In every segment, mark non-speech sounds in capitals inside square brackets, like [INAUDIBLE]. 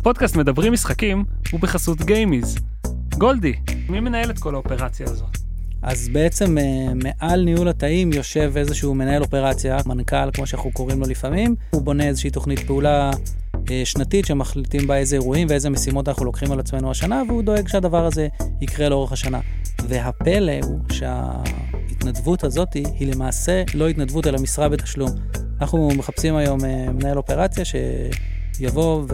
הפודקאסט מדברים משחקים הוא בחסות גיימיז. גולדי, מי מנהל את כל האופרציה הזאת? אז בעצם אה, מעל ניהול התאים יושב איזשהו מנהל אופרציה, מנכ"ל כמו שאנחנו קוראים לו לפעמים, הוא בונה איזושהי תוכנית פעולה אה, שנתית שמחליטים בה איזה אירועים ואיזה משימות אנחנו לוקחים על עצמנו השנה, והוא דואג שהדבר הזה יקרה לאורך השנה. והפלא הוא שההתנדבות הזאת היא למעשה לא התנדבות אלא משרה בתשלום. אנחנו מחפשים היום אה, מנהל אופרציה שיבוא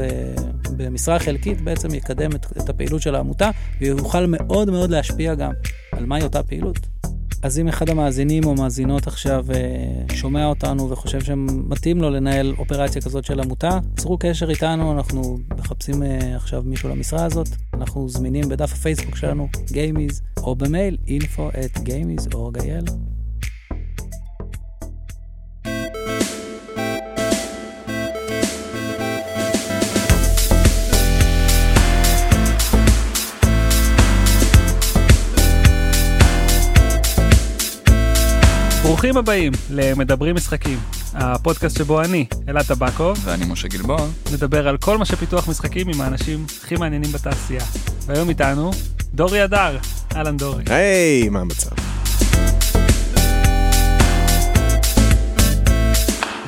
ובמשרה חלקית בעצם יקדם את, את הפעילות של העמותה ויוכל מאוד מאוד להשפיע גם על מהי אותה פעילות. אז אם אחד המאזינים או מאזינות עכשיו אה, שומע אותנו וחושב שמתאים לו לנהל אופרציה כזאת של עמותה, צרו קשר איתנו, אנחנו מחפשים אה, עכשיו מישהו למשרה הזאת. אנחנו זמינים בדף הפייסבוק שלנו, גיימיז, או במייל info at. ברוכים הבאים למדברים משחקים, הפודקאסט שבו אני, אלעד טבקוב, ואני משה גלבוע. נדבר על כל מה שפיתוח משחקים עם האנשים הכי מעניינים בתעשייה. והיום איתנו, דורי הדר. אהלן דורי. היי, מה המצב?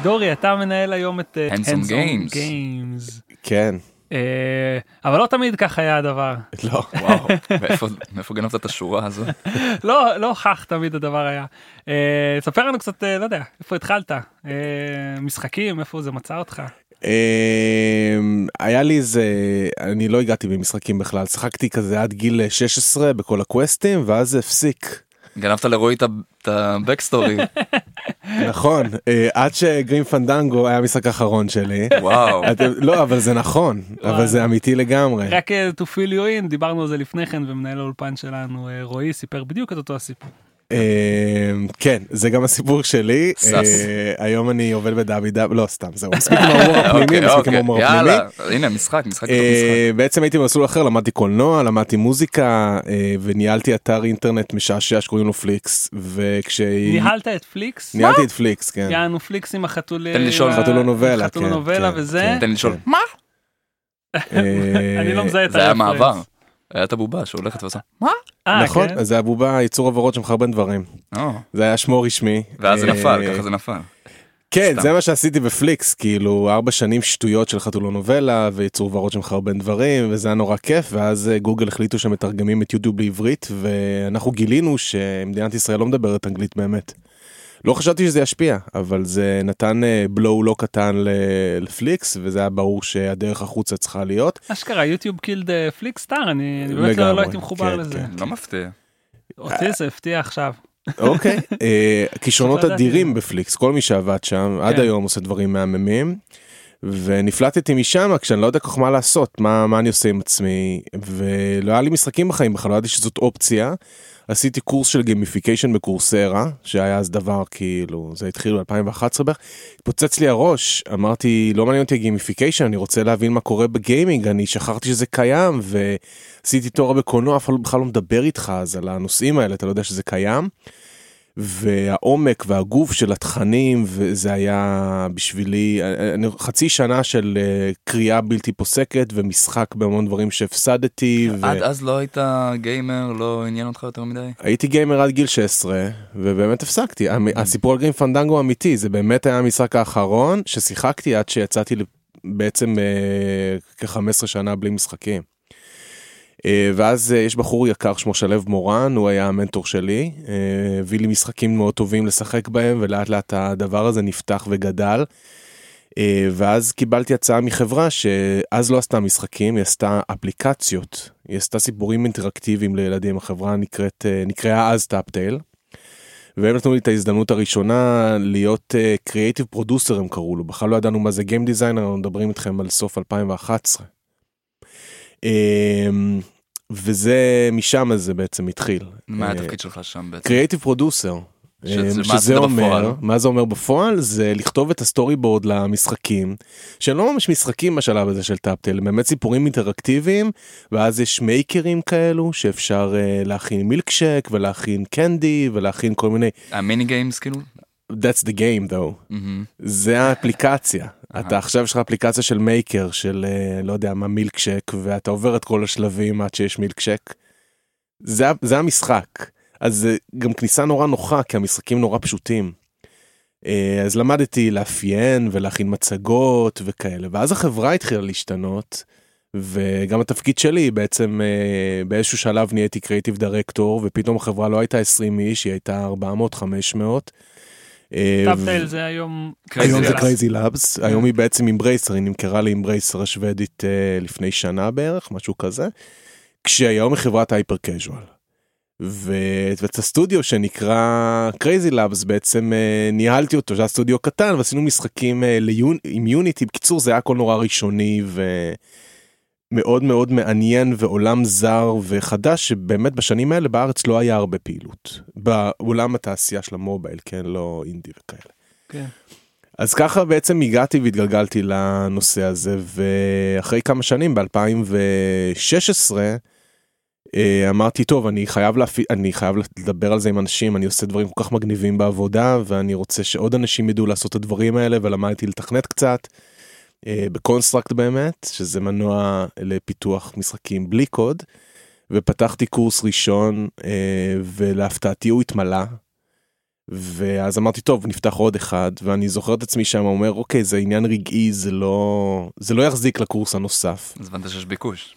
דורי, אתה מנהל היום את אה, Hands on Games. Games. כן, אבל לא תמיד כך היה הדבר. לא. וואו, [LAUGHS] מאיפה, גנבת את השורה הזו? לא, לא כך תמיד הדבר היה. אה, ספר לנו קצת, אה, לא יודע, איפה התחלת? אה, משחקים, איפה זה מצא אותך? היה לי איזה, אני לא הגעתי במשחקים בכלל, שיחקתי כזה עד גיל 16 בכל הקווסטים, ואז הפסיק. גנבת לרועי את הבקסטורי, [LAUGHS] נכון, אה, עד שגרים פנדנגו היה המשחק האחרון שלי. וואו. לא, אבל זה נכון, אבל זה אמיתי לגמרי. רק אה, to fill you in, דיברנו על זה לפני כן, ומנהל האולפן שלנו, אה, רועי, סיפר בדיוק את אותו הסיפור. אמ, כן, זה גם הסיפור שלי. אה, היום אני עובד בדאבי דאב, לא סתם, זהו, מספיק עם [LAUGHS] ההומור הפנימי, אוקיי, מספיק עם אוקיי, ההומור הפנימי. הנה משחק, אה, משחק. בעצם הייתי במסלול אחר למדתי קולנוע למדתי מוזיקה אה, וניהלתי אתר אינטרנט משעשע שקוראים לו פליקס וכשניהלתי ניהלת את פליקס? את פליקס כן יענו פליקס עם החתול... תן לי לשאול, חתולונובלה, חתולונובלה כן, וזה? כן. תן לי לשאול, מה? [LAUGHS] אני לא מזהה את זה היה הרפרנס. מעבר. היה את הבובה שהולכת ועושה, מה? אה, נכון כן? אז זה הבובה ייצור עברות שמחרבן דברים זה היה שמו רשמי ואז זה אה, נפל, ככה זה נפל. כן סתם. זה מה שעשיתי בפליקס כאילו ארבע שנים שטויות של חתולונובלה וייצור עברות שמחרבן דברים וזה היה נורא כיף ואז אה, גוגל החליטו שמתרגמים את יוטיוב לעברית ואנחנו גילינו שמדינת ישראל לא מדברת אנגלית באמת. לא חשבתי שזה ישפיע אבל זה נתן blow לא קטן ל- לפליקס וזה היה ברור שהדרך החוצה צריכה להיות. אשכרה YouTube killed Flix star אני באמת לא- לא הייתי מחובר כן, לזה. כן. לא מפתיע. אותי זה הפתיע עכשיו. אוקיי [LAUGHS] אה, כישרונות. אדירים בפליקס כל מי שעבד שם עד כן. היום עושה דברים מהממים. ונפלטתי משם כשאני לא יודע כל כך מה לעשות מה מה אני עושה עם עצמי ולא היה לי משחקים בחיים בכלל לא ידעתי שזאת אופציה. עשיתי קורס של gamification ב Coursera שהיה אז דבר כאילו זה התחיל ב2011 בערך התפוצץ לי הראש אמרתי לא מעניין אותי ה gamification אני רוצה להבין מה קורה ב gaming אני שכחתי שזה קיים ועשיתי תואר בקולנוע אף אחד בכלל לא מדבר איתך אז על הנושאים האלה אתה לא יודע שזה קיים. והעומק והגוף של התכנים וזה היה בשבילי חצי שנה של אה, קריאה בלתי פוסקת ומשחק בהמון דברים שהפסדתי. ו- עד אז לא היית גיימר, לא עניין אותך יותר מדי? הייתי גיימר עד גיל 16 ובאמת הפסקתי המ- הסיפור על גיים פנדנגו אמיתי זה באמת היה המשחק האחרון ששיחקתי עד שיצאתי בעצם אה, כ-15 שנה בלי משחקים. אה, ואז אה, יש בחור יקר שמו שלו מורן הוא היה המנטור שלי אה, הביא לי משחקים מאוד טובים לשחק בהם ולאט לאט הדבר הזה נפתח וגדל. ואז קיבלתי הצעה מחברה שאז לא עשתה משחקים היא עשתה אפליקציות היא עשתה סיפורים אינטראקטיביים לילדים החברה נקראת אה, נקראה אז טאפטייל. והם נתנו לי את ההזדמנות הראשונה להיות creative producer הם קראו לו בכלל לא ידענו מה זה game designer אנחנו מדברים איתכם על סוף 2011. אמ, וזה משם זה בעצם התחיל. מה אה, התפקיד שלך שם בעצם? creative producer. שזה- מה שזה בפועל? אומר, מה זה אומר בפועל? זה לכתוב את ה story board למשחקים, שהם לא ממש משחקים בשלב הזה של TabTale, הם באמת סיפורים אינטראקטיביים, ואז יש מייקרים כאלו שאפשר uh, להכין מילקשייק ולהכין candy ולהכין כל מיני, ה mini games כאילו? That's the game though. מהמם. זה האפליקציה. אהה. אתה עכשיו יש לך אפליקציה של מייקר של אה, לא יודע מה מילקשק ואתה עובר את כל השלבים עד שיש מילקשק. זה, זה המשחק. אז זה גם כניסה נורא נוחה כי המשחקים נורא פשוטים. אה, אז למדתי לאפיין ולהכין מצגות וכאלה ואז החברה התחילה להשתנות וגם התפקיד שלי בעצם אה, באיזשהו שלב נהייתי קריאיטיב דירקטור ופתאום החברה לא הייתה 20 איש היא הייתה 400 500. אה, TabTale זה היום היום זה Labs. Crazy Labs היום היא בעצם Embracer היא נמכרה ל Embracer השוודית אה, לפני שנה בערך משהו כזה. כשהיום היא חברת hyper casual. ואת הסטודיו שנקרא Crazy Labs בעצם אה, ניהלתי אותו זה היה סטודיו קטן ועשינו משחקים עם Unity בקיצור זה היה הכל נורא ראשוני מאוד מעניין ועולם זר וחדש שבאמת בשנים האלה בארץ לא היה הרבה פעילות בעולם התעשייה של ה mobile כן לא אינדי וכאלה. כן. אז ככה בעצם הגעתי והתגלגלתי לנושא הזה ואחרי כמה שנים ב2016 אמרתי טוב אני חייב להפי... אני חייב לדבר על זה עם אנשים אני עושה דברים כל כך מגניבים בעבודה ואני רוצה שעוד אנשים ידעו לעשות את הדברים האלה ולמדתי לתכנת קצת. אה, ב Construct באמת שזה מנוע לפיתוח משחקים בלי קוד. ופתחתי קורס ראשון אה, ולהפתעתי הוא התמלא. ואז אמרתי טוב נפתח עוד אחד ואני זוכר את עצמי שם אומר אוקיי זה עניין רגעי זה לא זה לא יחזיק לקורס הנוסף. אז הבנת שיש ביקוש.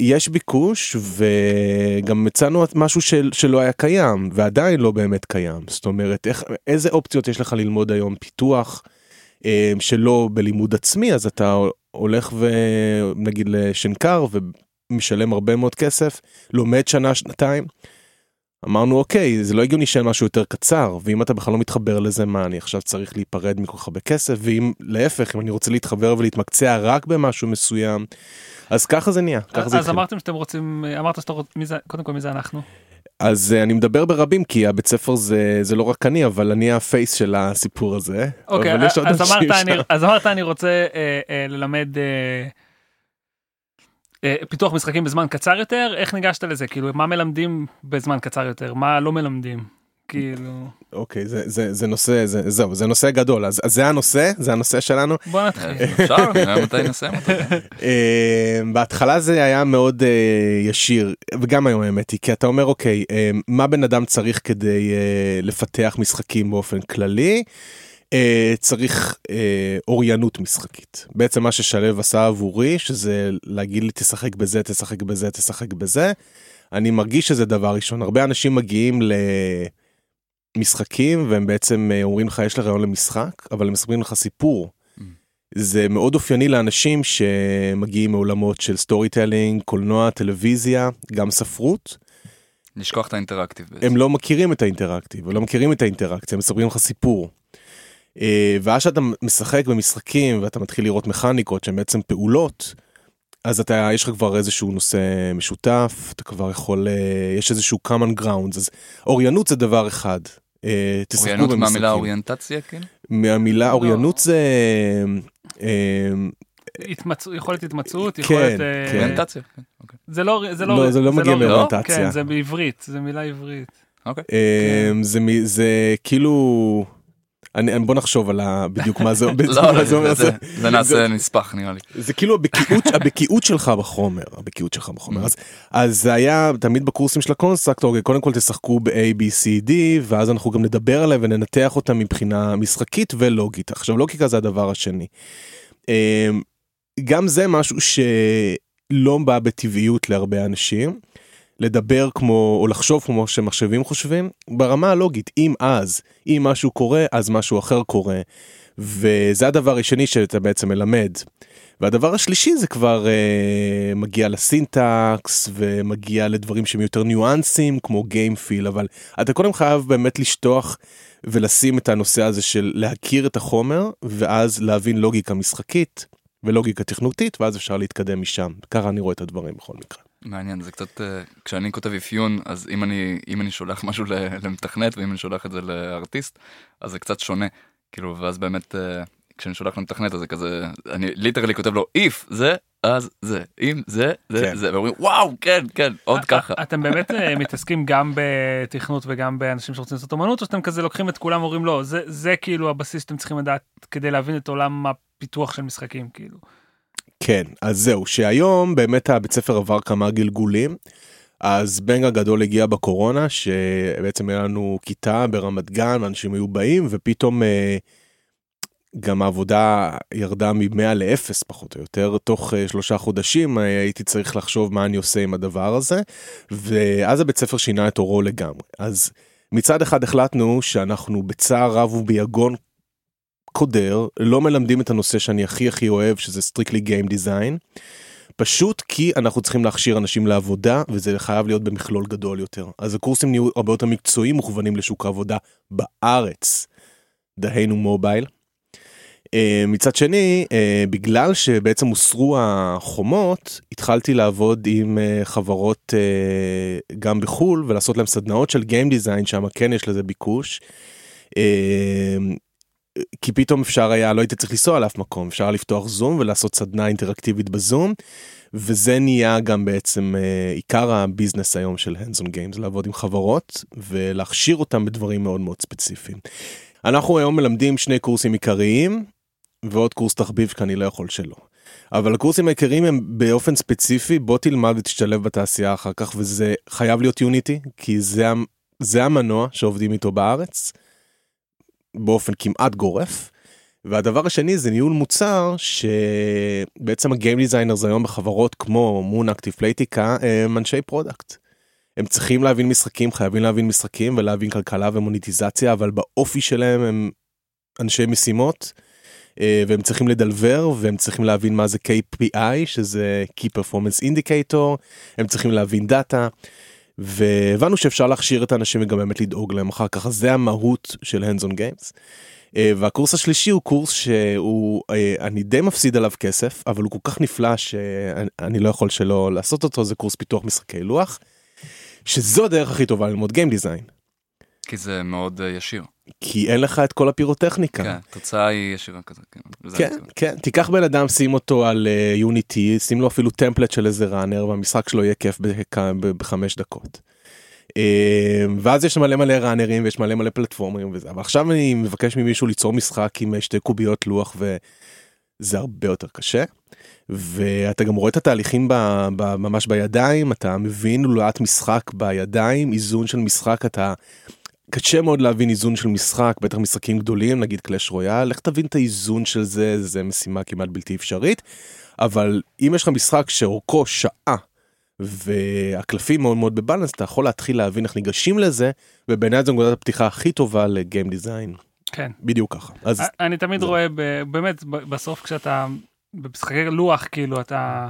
יש ביקוש וגם מצאנו משהו של, שלא היה קיים ועדיין לא באמת קיים זאת אומרת איך איזה אופציות יש לך ללמוד היום פיתוח שלא בלימוד עצמי אז אתה הולך ונגיד לשנקר ומשלם הרבה מאוד כסף לומד שנה שנתיים. אמרנו אוקיי זה לא הגיוני שאין משהו יותר קצר ואם אתה בכלל לא מתחבר לזה מה אני עכשיו צריך להיפרד מכל כך הרבה כסף ואם להפך אם אני רוצה להתחבר ולהתמקצע רק במשהו מסוים אז ככה זה נהיה ככה זה אז התחיל. אמרתם שאתם רוצים אמרת שאתה רוצה מי זה קודם כל מי זה אנחנו אז אה, אני מדבר ברבים כי הבית ספר זה זה לא רק אני אבל אני הפייס של הסיפור הזה. אוקיי אז אמרת אני. אז אמרת אני רוצה אה, אה, ללמד פיתוח משחקים בזמן קצר יותר איך ניגשת לזה כאילו מה מלמדים בזמן קצר יותר מה לא מלמדים כאילו אוקיי זה זה זה נושא זה זהו זה נושא גדול אז, אז זה הנושא זה הנושא שלנו. בוא נתחיל אפשר, מתי נסיים אותו. אה, בהתחלה זה היה מאוד אה, ישיר וגם היום האמת היא כי אתה אומר אוקיי אה, מה בן אדם צריך כדי אה, לפתח משחקים באופן כללי. אה, צריך אה, אוריינות משחקית בעצם מה ששלו עשה עבורי שזה להגיד לי תשחק בזה תשחק בזה תשחק בזה. אני מרגיש שזה דבר ראשון הרבה אנשים מגיעים למשחקים והם בעצם אה, אומרים לך יש לך רעיון למשחק אבל הם מספרים לך סיפור. זה מאוד אופייני לאנשים שמגיעים מעולמות של storytelling, קולנוע, טלוויזיה, גם ספרות. לשכוח את ה interactive בעצם. הם לא מכירים את האינטראקטיב, לא מכירים את האינטראקציה, הם מספרים לך סיפור. אה, ואז שאתה משחק במשחקים ואתה מתחיל לראות מכניקות שהן בעצם פעולות, אז אתה, יש לך כבר איזשהו נושא משותף, אתה כבר יכול, אה, יש איזשהו common grounds, אז אוריינות זה דבר אחד. אה, תשחקו אוריינות במשחקים. מהמילה אוריינטציה, כן? מהמילה לא. אוריינות זה... אה, התמצא- יכולת התמצאות כן, יכולת אה, כן. אוריינטציה, כן, אוקיי. זה לא זה לא, זה לא מגיע לא- מאוריינטציה. כן, זה בעברית זה מילה עברית אוקיי. זה כאילו אני בוא נחשוב על ה- בדיוק מה זה [LAUGHS] לא, זה אומר. זה- נעשה נספח נראה לי. זה כאילו הבקיאות [LAUGHS] הבקיאות שלך בחומר הבקיאות שלך בחומר אז אז זה היה תמיד בקורסים של ה Construct קודם כל תשחקו ב- A B C D ואז אנחנו גם נדבר עליהם וננתח אותם מבחינה משחקית ולוגית עכשיו לוגיקה זה הדבר השני. אמ, גם זה משהו שלא בא בטבעיות להרבה אנשים. לדבר כמו או לחשוב כמו שמחשבים חושבים ברמה הלוגית אם אז אם משהו קורה אז משהו אחר קורה וזה הדבר השני שאתה בעצם מלמד. והדבר השלישי זה כבר אה, מגיע לסינטקס ומגיע לדברים שהם יותר ניואנסים כמו גיימפיל אבל אתה קודם חייב באמת לשטוח ולשים את הנושא הזה של להכיר את החומר ואז להבין לוגיקה משחקית ולוגיקה תכנותית ואז אפשר להתקדם משם ככה אני רואה את הדברים בכל מקרה. מעניין זה קצת אה, כשאני כותב אפיון אז אם אני אם אני שולח משהו למתכנת ואם אני שולח את זה לארטיסט אז זה קצת שונה כאילו ואז באמת אה, כשאני שולח למתכנת אז זה כזה אני ליטרלי כותב לו if זה אז זה, אם זה, זה, כן. זה, ואומרים וואו, כן, כן, עוד ככה. אתם באמת אה, מתעסקים גם בתכנות וגם באנשים שרוצים לעשות אומנות, או שאתם כזה לוקחים את כולם ואומרים לא, זה, זה כאילו הבסיס שאתם צריכים לדעת כדי להבין את עולם הפיתוח של משחקים, כאילו. כן, אז זהו, שהיום באמת הבית ספר עבר כמה גלגולים. אז bang הגדול הגיע בקורונה, שבעצם היה לנו כיתה ברמת גן, ואנשים היו באים, ופתאום אה, גם העבודה ירדה מ-100 ל-0 פחות או יותר, תוך אה, שלושה חודשים אה, הייתי צריך לחשוב מה אני עושה עם הדבר הזה, ואז הבית ספר שינה את עורו לגמרי. אז מצד אחד החלטנו שאנחנו בצער רב וביגון קודר, לא מלמדים את הנושא שאני הכי הכי אוהב, שזה strictly game design. פשוט כי אנחנו צריכים להכשיר אנשים לעבודה וזה חייב להיות במכלול גדול יותר. אז הקורסים נהיו הרבה יותר מקצועיים מוכוונים לשוק העבודה בארץ. דהיינו מובייל. אה, מצד שני, אה, בגלל שבעצם הוסרו החומות, התחלתי לעבוד עם אה, חברות גם בחו"ל ולעשות להם סדנאות של גיים דיזיין, שם כן יש לזה ביקוש. כי פתאום אפשר היה, לא הייתי צריך לנסוע לאף מקום, אפשר לפתוח זום ולעשות סדנה אינטראקטיבית בזום, וזה נהיה גם בעצם אה, עיקר הביזנס היום של on games, לעבוד עם חברות ולהכשיר אותם בדברים מאוד מאוד ספציפיים. אנחנו היום מלמדים שני קורסים עיקריים, ועוד קורס תחביב שאני לא יכול שלא. אבל הקורסים העיקריים הם באופן ספציפי, בוא תלמד ותשתלב בתעשייה אחר כך, וזה חייב להיות יוניטי, כי זה, זה המנוע שעובדים איתו בארץ. באופן כמעט גורף. והדבר השני זה ניהול מוצר שבעצם ה game designers היום בחברות כמו Moon Active Playtika הם אנשי product. הם צריכים להבין משחקים חייבים להבין משחקים ולהבין כלכלה ומוניטיזציה אבל באופי שלהם הם אנשי משימות אה, והם צריכים לדלוור והם צריכים להבין מה זה KPI שזה Key Performance Indicator הם צריכים להבין data. והבנו שאפשר להכשיר את האנשים וגם באמת לדאוג להם אחר כך, זה המהות של Hands On Games. אה, והקורס השלישי הוא קורס שהוא, אה, אני די מפסיד עליו כסף, אבל הוא כל כך נפלא שאני לא יכול שלא לעשות אותו, זה קורס פיתוח משחקי לוח, שזו הדרך הכי טובה ללמוד גיים דיזיין. כי זה מאוד אה, ישיר. כי אין לך את כל הפירוטכניקה. כן, התוצאה היא ישירה כזה. כן, כן. כן, תיקח בן אדם, שים אותו על יוניטי, שים לו אפילו טמפלט של איזה ראנר, והמשחק שלו יהיה כיף בחמש דקות. אה, ואז יש מלא מלא ראנרים ויש מלא מלא פלטפורמרים וזה, אבל עכשיו אני מבקש ממישהו ליצור משחק עם אה, שתי קוביות לוח וזה הרבה יותר קשה. ואתה גם רואה את התהליכים ב, ב, ממש בידיים, אתה מבין לאט משחק בידיים, איזון של משחק, אתה... קשה מאוד להבין איזון של משחק, בטח משחקים גדולים, נגיד קלאש רויאל, לך תבין את האיזון של זה, זה משימה כמעט בלתי אפשרית. אבל אם יש לך משחק שאורכו שעה, והקלפים מאוד מאוד ב balance, אתה יכול להתחיל להבין איך ניגשים לזה, ובעיניי זו נקודת הפתיחה הכי טובה ל game design. כן. בדיוק ככה. אז אני תמיד זה. רואה ב- באמת בסוף כשאתה במשחקי לוח כאילו אתה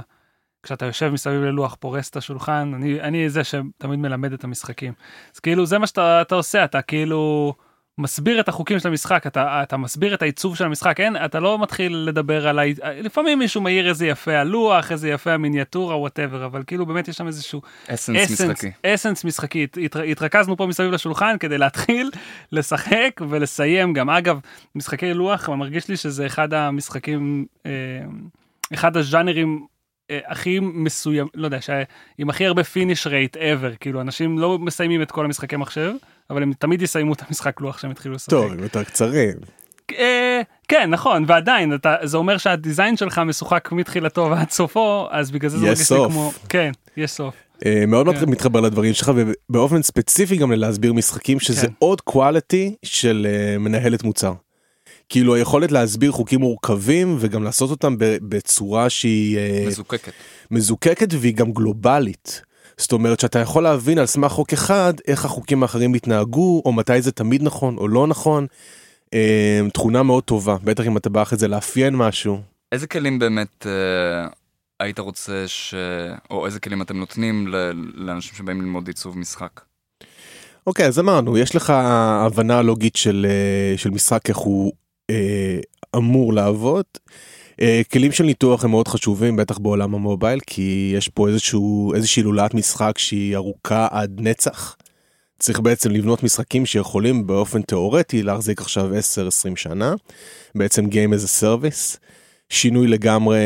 כשאתה יושב מסביב ללוח פורס את השולחן אני אני זה שתמיד מלמד את המשחקים. אז כאילו זה מה שאתה אתה עושה אתה כאילו מסביר את החוקים של המשחק אתה אתה מסביר את העיצוב של המשחק אין אתה לא מתחיל לדבר על ה... לפעמים מישהו מעיר איזה יפה הלוח איזה יפה המיניאטורה whatever אבל כאילו באמת יש שם איזשהו essence משחקי. essence משחקי. הת- התרכזנו פה מסביב לשולחן כדי להתחיל [LAUGHS] לשחק ולסיים גם. אגב משחקי לוח מרגיש לי שזה אחד המשחקים אה, אחד הז'אנרים הכי מסוים לא יודע שה- עם הכי הרבה finish rate ever כאילו אנשים לא מסיימים את כל המשחקי מחשב אבל הם תמיד יסיימו את המשחק לוח שהם התחילו לשחק. טוב, הם יותר קצרים. אה, כן נכון ועדיין אתה זה אומר שה design שלך משוחק מתחילתו ועד סופו אז בגלל זה זה יש מרגיש לי. כמו כן יש סוף. אה, מאוד כן. מתחבר לדברים שלך, ובאופן ספציפי גם ללהסביר משחקים, שזה כן. עוד quality של אה, מנהלת מוצר. כאילו היכולת להסביר חוקים מורכבים וגם לעשות אותם בצורה שהיא אה, מזוקקת. מזוקקת והיא גם גלובלית. זאת אומרת שאתה יכול להבין על סמך חוק אחד איך החוקים האחרים התנהגו או מתי זה תמיד נכון או לא נכון. אה, תכונה מאוד טובה בטח אם אתה בא אחרי זה לאפיין משהו. איזה כלים באמת אה, היית רוצה ש... או איזה כלים אתם נותנים ל... לאנשים שבאים ללמוד עיצוב משחק? אוקיי אז אמרנו יש לך הבנה לוגית של אה, של משחק איך הוא אמור לעבוד. אה, כלים של ניתוח הם מאוד חשובים בטח בעולם המובייל כי יש פה איזשהו איזושהי לולאת משחק שהיא ארוכה עד נצח. צריך בעצם לבנות משחקים שיכולים באופן תיאורטי להחזיק עכשיו 10-20 שנה בעצם Game as a Service שינוי לגמרי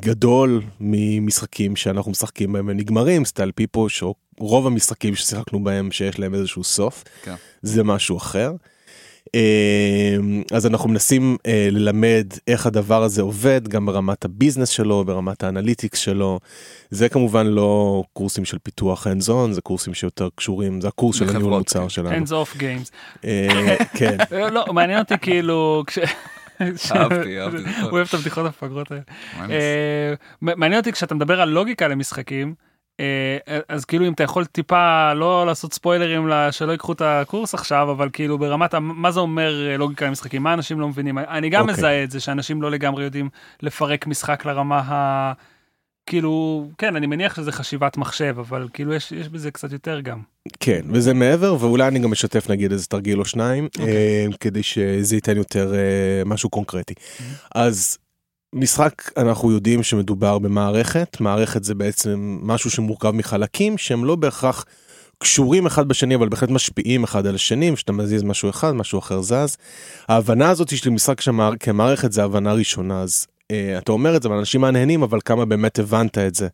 גדול ממשחקים שאנחנו משחקים בהם ונגמרים, style פיפוש, או רוב המשחקים ששיחקנו בהם שיש להם איזשהו סוף, כן. זה משהו אחר. אה, אז אנחנו מנסים אה, ללמד איך הדבר הזה עובד גם ברמת ה business שלו ברמת ה analytics שלו זה כמובן לא קורסים של פיתוח hands on זה קורסים שיותר קשורים זה הקורס של הניהול מוצר. שלנו. hands off games. אה, כן. [LAUGHS] לא, מעניין אותי כאילו. אהבתי, אהבתי, זה [LAUGHS] הוא. אוהב את הבדיחות המפגרות האלה. אה, מעניין אותי כשאתה מדבר על לוגיקה למשחקים, אז כאילו אם אתה יכול טיפה לא לעשות ספוילרים שלא ייקחו את הקורס עכשיו, אבל כאילו ברמת מה זה אומר אה, לוגיקה למשחקים, מה אנשים לא מבינים, אני גם אוקיי. מזהה את זה שאנשים לא לגמרי יודעים לפרק משחק לרמה ה... כאילו, כן, אני מניח שזה חשיבת מחשב, אבל כאילו יש, יש בזה קצת יותר גם. כן וזה מעבר ואולי אני גם אשתף נגיד איזה תרגיל או שניים אוקיי. אה, כדי שזה ייתן יותר אה, משהו קונקרטי. אז משחק אנחנו יודעים שמדובר במערכת מערכת זה בעצם משהו שמורכב מחלקים שהם לא בהכרח קשורים אחד בשני אבל בהחלט משפיעים אחד על השני כשאתה מזיז משהו אחד משהו אחר זז. ההבנה הזאת של משחק שמע... כמערכת זה הבנה ראשונה אז אה, אתה אומר את זה ואנשים מהנהנים אבל כמה באמת הבנת את זה.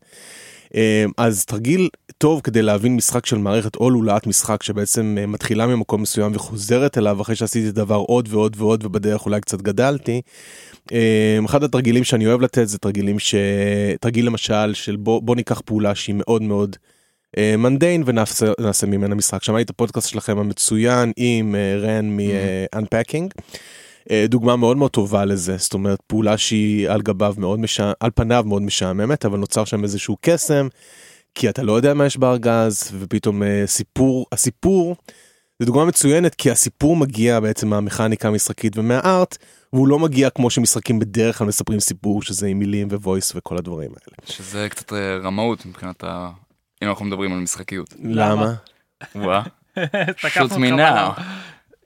אה, אז תרגיל טוב כדי להבין משחק של מערכת או לולאת משחק שבעצם אה, מתחילה ממקום מסוים וחוזרת אליו אחרי שעשיתי דבר עוד ועוד ועוד ובדרך אולי קצת גדלתי. אה, אחד התרגילים שאני אוהב לתת זה תרגילים ש... תרגיל למשל של בוא, בוא ניקח פעולה שהיא מאוד מאוד אה, מנדיין ונעשה נעשה ממנה משחק. שמעתי את הפודקאסט שלכם המצוין עם אה, רן מ-unpacking. אה, דוגמה מאוד מאוד טובה לזה זאת אומרת פעולה שהיא על גביו מאוד משע... על פניו מאוד משעממת אבל נוצר שם איזשהו קסם כי אתה לא יודע מה יש בארגז ופתאום אה, סיפור הסיפור. זה דוגמה מצוינת כי הסיפור מגיע בעצם מהמכניקה המשחקית ומהארט והוא לא מגיע כמו שמשחקים בדרך כלל מספרים סיפור שזה עם מילים וויס וכל הדברים האלה. שזה קצת אה, רמאות מבחינת ה... אם אנחנו מדברים על משחקיות. למה? וואה. [LAUGHS] תקפנו שוט אותך מי בלם. נאו.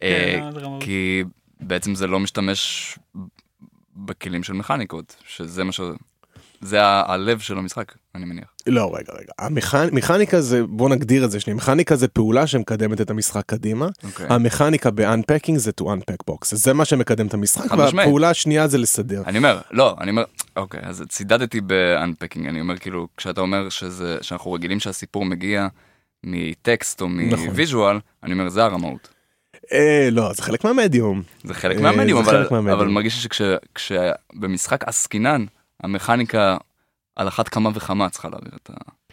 כן? כי בעצם זה לא משתמש בכלים של מכניקות, שזה מה ש... זה הלב של המשחק, אני מניח. לא רגע רגע המכנ... מכניקה זה בוא נגדיר את זה שנייה מכניקה זה פעולה שמקדמת את המשחק קדימה אוקיי. המכניקה ב-unpacking זה to unpack box זה מה שמקדם את המשחק. והפעולה השנייה זה לסדר. אני אומר, לא, אני אומר, אוקיי, אז צידדתי ב-unpacking, אני אומר כאילו, כשאתה אומר שזה, שאנחנו רגילים שהסיפור מגיע מטקסט או נכון. מוויז'ואל, אני אומר, זה הרמאות. אה, לא זה חלק מהמדיום. זה חלק אה, מהמדיום, זה אבל, מרגיש שכשבמשחק עסקינן, המכניקה על אחת כמה וכמה צריכה להעביר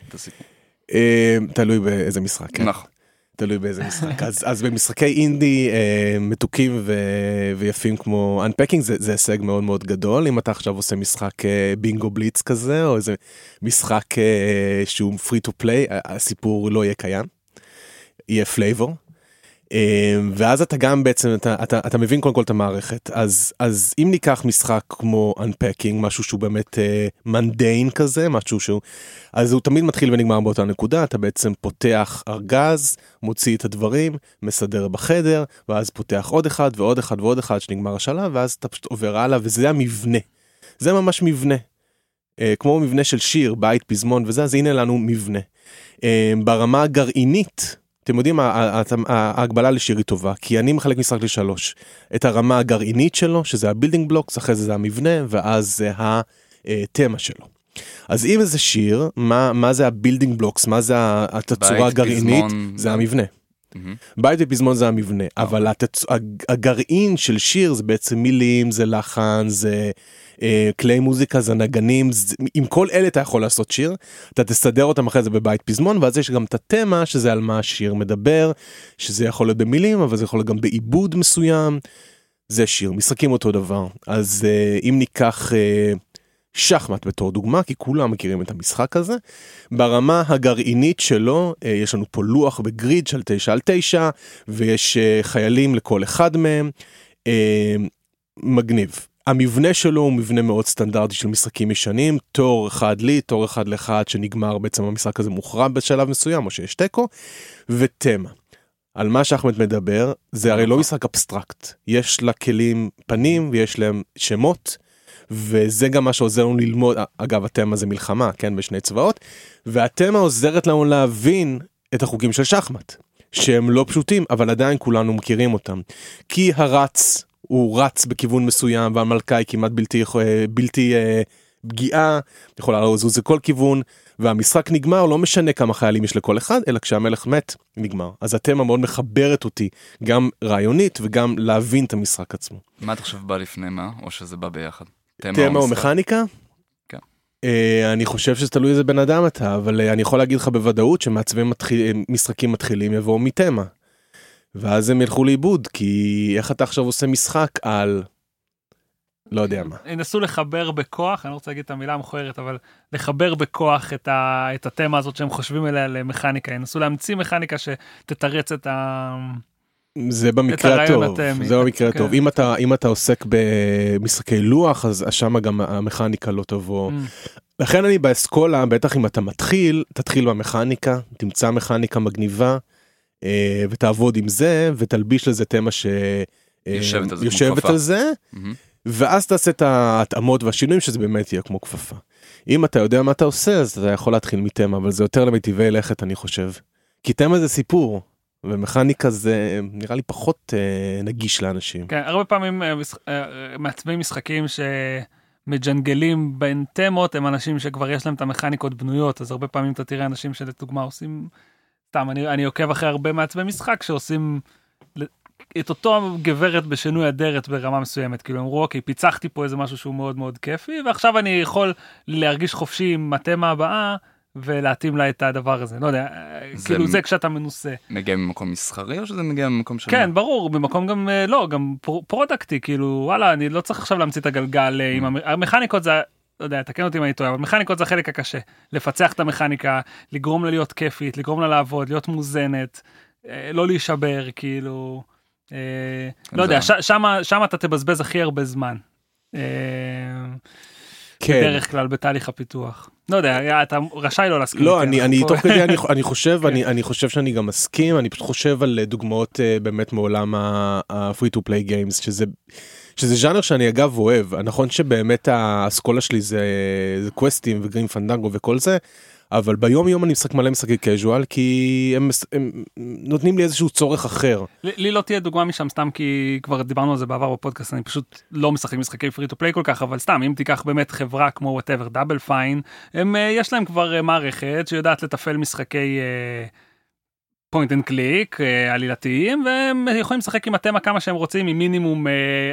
את הסיפור. אה, תלוי באיזה משחק. כן. נכון. תלוי באיזה משחק אז אז במשחקי אינדי אה, מתוקים ו, ויפים כמו Unpacking זה, זה הישג מאוד מאוד גדול אם אתה עכשיו עושה משחק אה, Bingo Blitz כזה או איזה משחק אה, שהוא free to play הסיפור לא יהיה קיים. יהיה flavor. אה, ואז אתה גם בעצם אתה, אתה, אתה מבין קודם כל את המערכת אז אז אם ניקח משחק כמו unpacking משהו שהוא באמת מנדיין כזה משהו שהוא אז הוא תמיד מתחיל ונגמר באותה נקודה אתה בעצם פותח ארגז מוציא את הדברים מסדר בחדר ואז פותח עוד אחד ועוד אחד ועוד אחד שנגמר השלב ואז אתה פשוט עובר הלאה וזה המבנה. זה ממש מבנה. אה, כמו מבנה של שיר בית פזמון וזה אז הנה לנו מבנה. אה, ברמה הגרעינית אתם יודעים ההקבלה לשיר היא טובה כי אני מחלק משחק לשלוש את הרמה הגרעינית שלו שזה ה building blocks אחרי זה זה המבנה ואז זה התמה שלו. אז אם איזה שיר מה מה זה הבילדינג בלוקס מה זה התצורה הגרעינית פזמון, זה המבנה. מהמם. בית ופזמון זה המבנה אבל התצ... הג- הגרעין של שיר זה בעצם מילים זה לחן זה כלי מוזיקה זה נגנים זה... עם כל אלה אתה יכול לעשות שיר אתה תסדר אותם אחרי זה בבית פזמון ואז יש גם את התמה שזה על מה השיר מדבר שזה יכול להיות במילים אבל זה יכול להיות גם בעיבוד מסוים. זה שיר משחקים אותו דבר אז אה, אם ניקח אה, שחמט בתור דוגמה כי כולם מכירים את המשחק הזה. ברמה הגרעינית שלו אה, יש לנו פה לוח בגריד של 9 על 9 ויש אה, חיילים לכל אחד מהם. אה, מגניב. המבנה שלו הוא מבנה מאוד סטנדרטי של משחקים ישנים, תור אחד לי, תור אחד לאחד שנגמר בעצם המשחק הזה מוכרע בשלב מסוים או שיש תיקו, ותמה. על מה שאחמד מדבר זה הרי לא משחק אבסטרקט, יש לכלים פנים ויש להם שמות וזה גם מה שעוזר לנו ללמוד, אגב התמה זה מלחמה, כן, בשני צבאות, והתמה עוזרת לנו להבין את החוקים של שחמט, שהם לא פשוטים, אבל עדיין כולנו מכירים אותם. כי הרץ הוא רץ בכיוון מסוים והמלכה היא כמעט בלתי אה, בלתי אה, פגיעה יכולה לזוז לכל כיוון והמשחק נגמר לא משנה כמה חיילים יש לכל אחד אלא כשהמלך מת נגמר אז התמה מאוד מחברת אותי גם רעיונית וגם להבין את המשחק עצמו. מה אתה חושב בא לפני מה, או שזה בא ביחד? תמה או משחק? מכניקה? כן. אה, אני חושב שזה תלוי איזה בן אדם אתה אבל אה, אני יכול להגיד לך בוודאות שמעצבי מתחיל, משחקים מתחילים יבואו מתמה. ואז הם ילכו לאיבוד כי איך אתה עכשיו עושה משחק על לא יודע מה. ינסו לחבר בכוח, אני לא רוצה להגיד את המילה המכוערת, אבל לחבר בכוח את, ה, את התמה הזאת שהם חושבים עליה למכניקה, ינסו להמציא מכניקה שתתרץ את ה... זה במקרה הטוב. זה במקרה כן. הטוב. אם אתה אם אתה עוסק במשחקי לוח אז שם גם המכניקה לא תבוא. Mm. לכן אני באסכולה בטח אם אתה מתחיל תתחיל במכניקה תמצא מכניקה מגניבה ותעבוד עם זה ותלביש לזה תמה ש... אה, יושבת על זה. ואז תעשה את ההתאמות והשינויים שזה באמת יהיה כמו כפפה. אם אתה יודע מה אתה עושה אז אתה יכול להתחיל מתמה אבל זה יותר למיטיבי לכת אני חושב. כי תמה זה סיפור ומכניקה זה נראה לי פחות אה, נגיש לאנשים. כן, הרבה פעמים אה, מש- אה, אה, מעצבי משחקים שמג'נגלים בין תמות הם אנשים שכבר יש להם את המכניקות בנויות, אז הרבה פעמים אתה תראה אנשים שלדוגמה עושים, סתם, אני, אני עוקב אחרי הרבה מעצבי משחק שעושים את אותו גברת בשינוי אדרת ברמה מסוימת, כאילו אמרו אוקיי, פיצחתי פה איזה משהו שהוא מאוד מאוד כיפי, ועכשיו אני יכול להרגיש חופשי עם התמה הבאה. ולהתאים לה את הדבר הזה, לא יודע, זה- כאילו זה כשאתה מנוסה. מגיע ממקום מסחרי או שזה מגיע ממקום של... כן ברור במקום גם אה, לא גם פר- פרודקטי כאילו וואלה אני לא צריך עכשיו להמציא את הגלגל אה, עם המ- המכניקות זה לא יודע תקן אותי אם אני טועה אבל מכניקות זה החלק הקשה לפצח את המכניקה לגרום לה להיות כיפית לגרום לה לעבוד להיות מוזנת אה, לא להישבר כאילו אה, לא יודע ש- שמה שמה אתה תבזבז הכי הרבה זמן. אה, כן. בדרך כלל בתהליך הפיתוח. לא יודע, אתה רשאי לא להסכים. לא אני אני תוך כדי אני אני חושב [LAUGHS] כן. אני אני חושב שאני גם מסכים אני פשוט חושב על דוגמאות באמת מעולם ה-free to play games שזה. שזה ז'אנר שאני אגב אוהב. נכון שבאמת האסכולה שלי זה זה קווסטים ו Grim Fandango וכל זה אבל ביום יום אני משחק מלא משחקי casual כי הם, הם נותנים לי איזשהו צורך אחר. לי לי לא תהיה דוגמה משם סתם כי כבר דיברנו על זה בעבר בפודקאסט אני פשוט לא משחק משחקי free to play כל כך אבל סתם אם תיקח באמת חברה כמו whatever Double Fine יש להם כבר אה, מערכת שיודעת לתפעל משחקי point and click עלילתיים והם יכולים לשחק עם התמה כמה שהם רוצים עם מינימום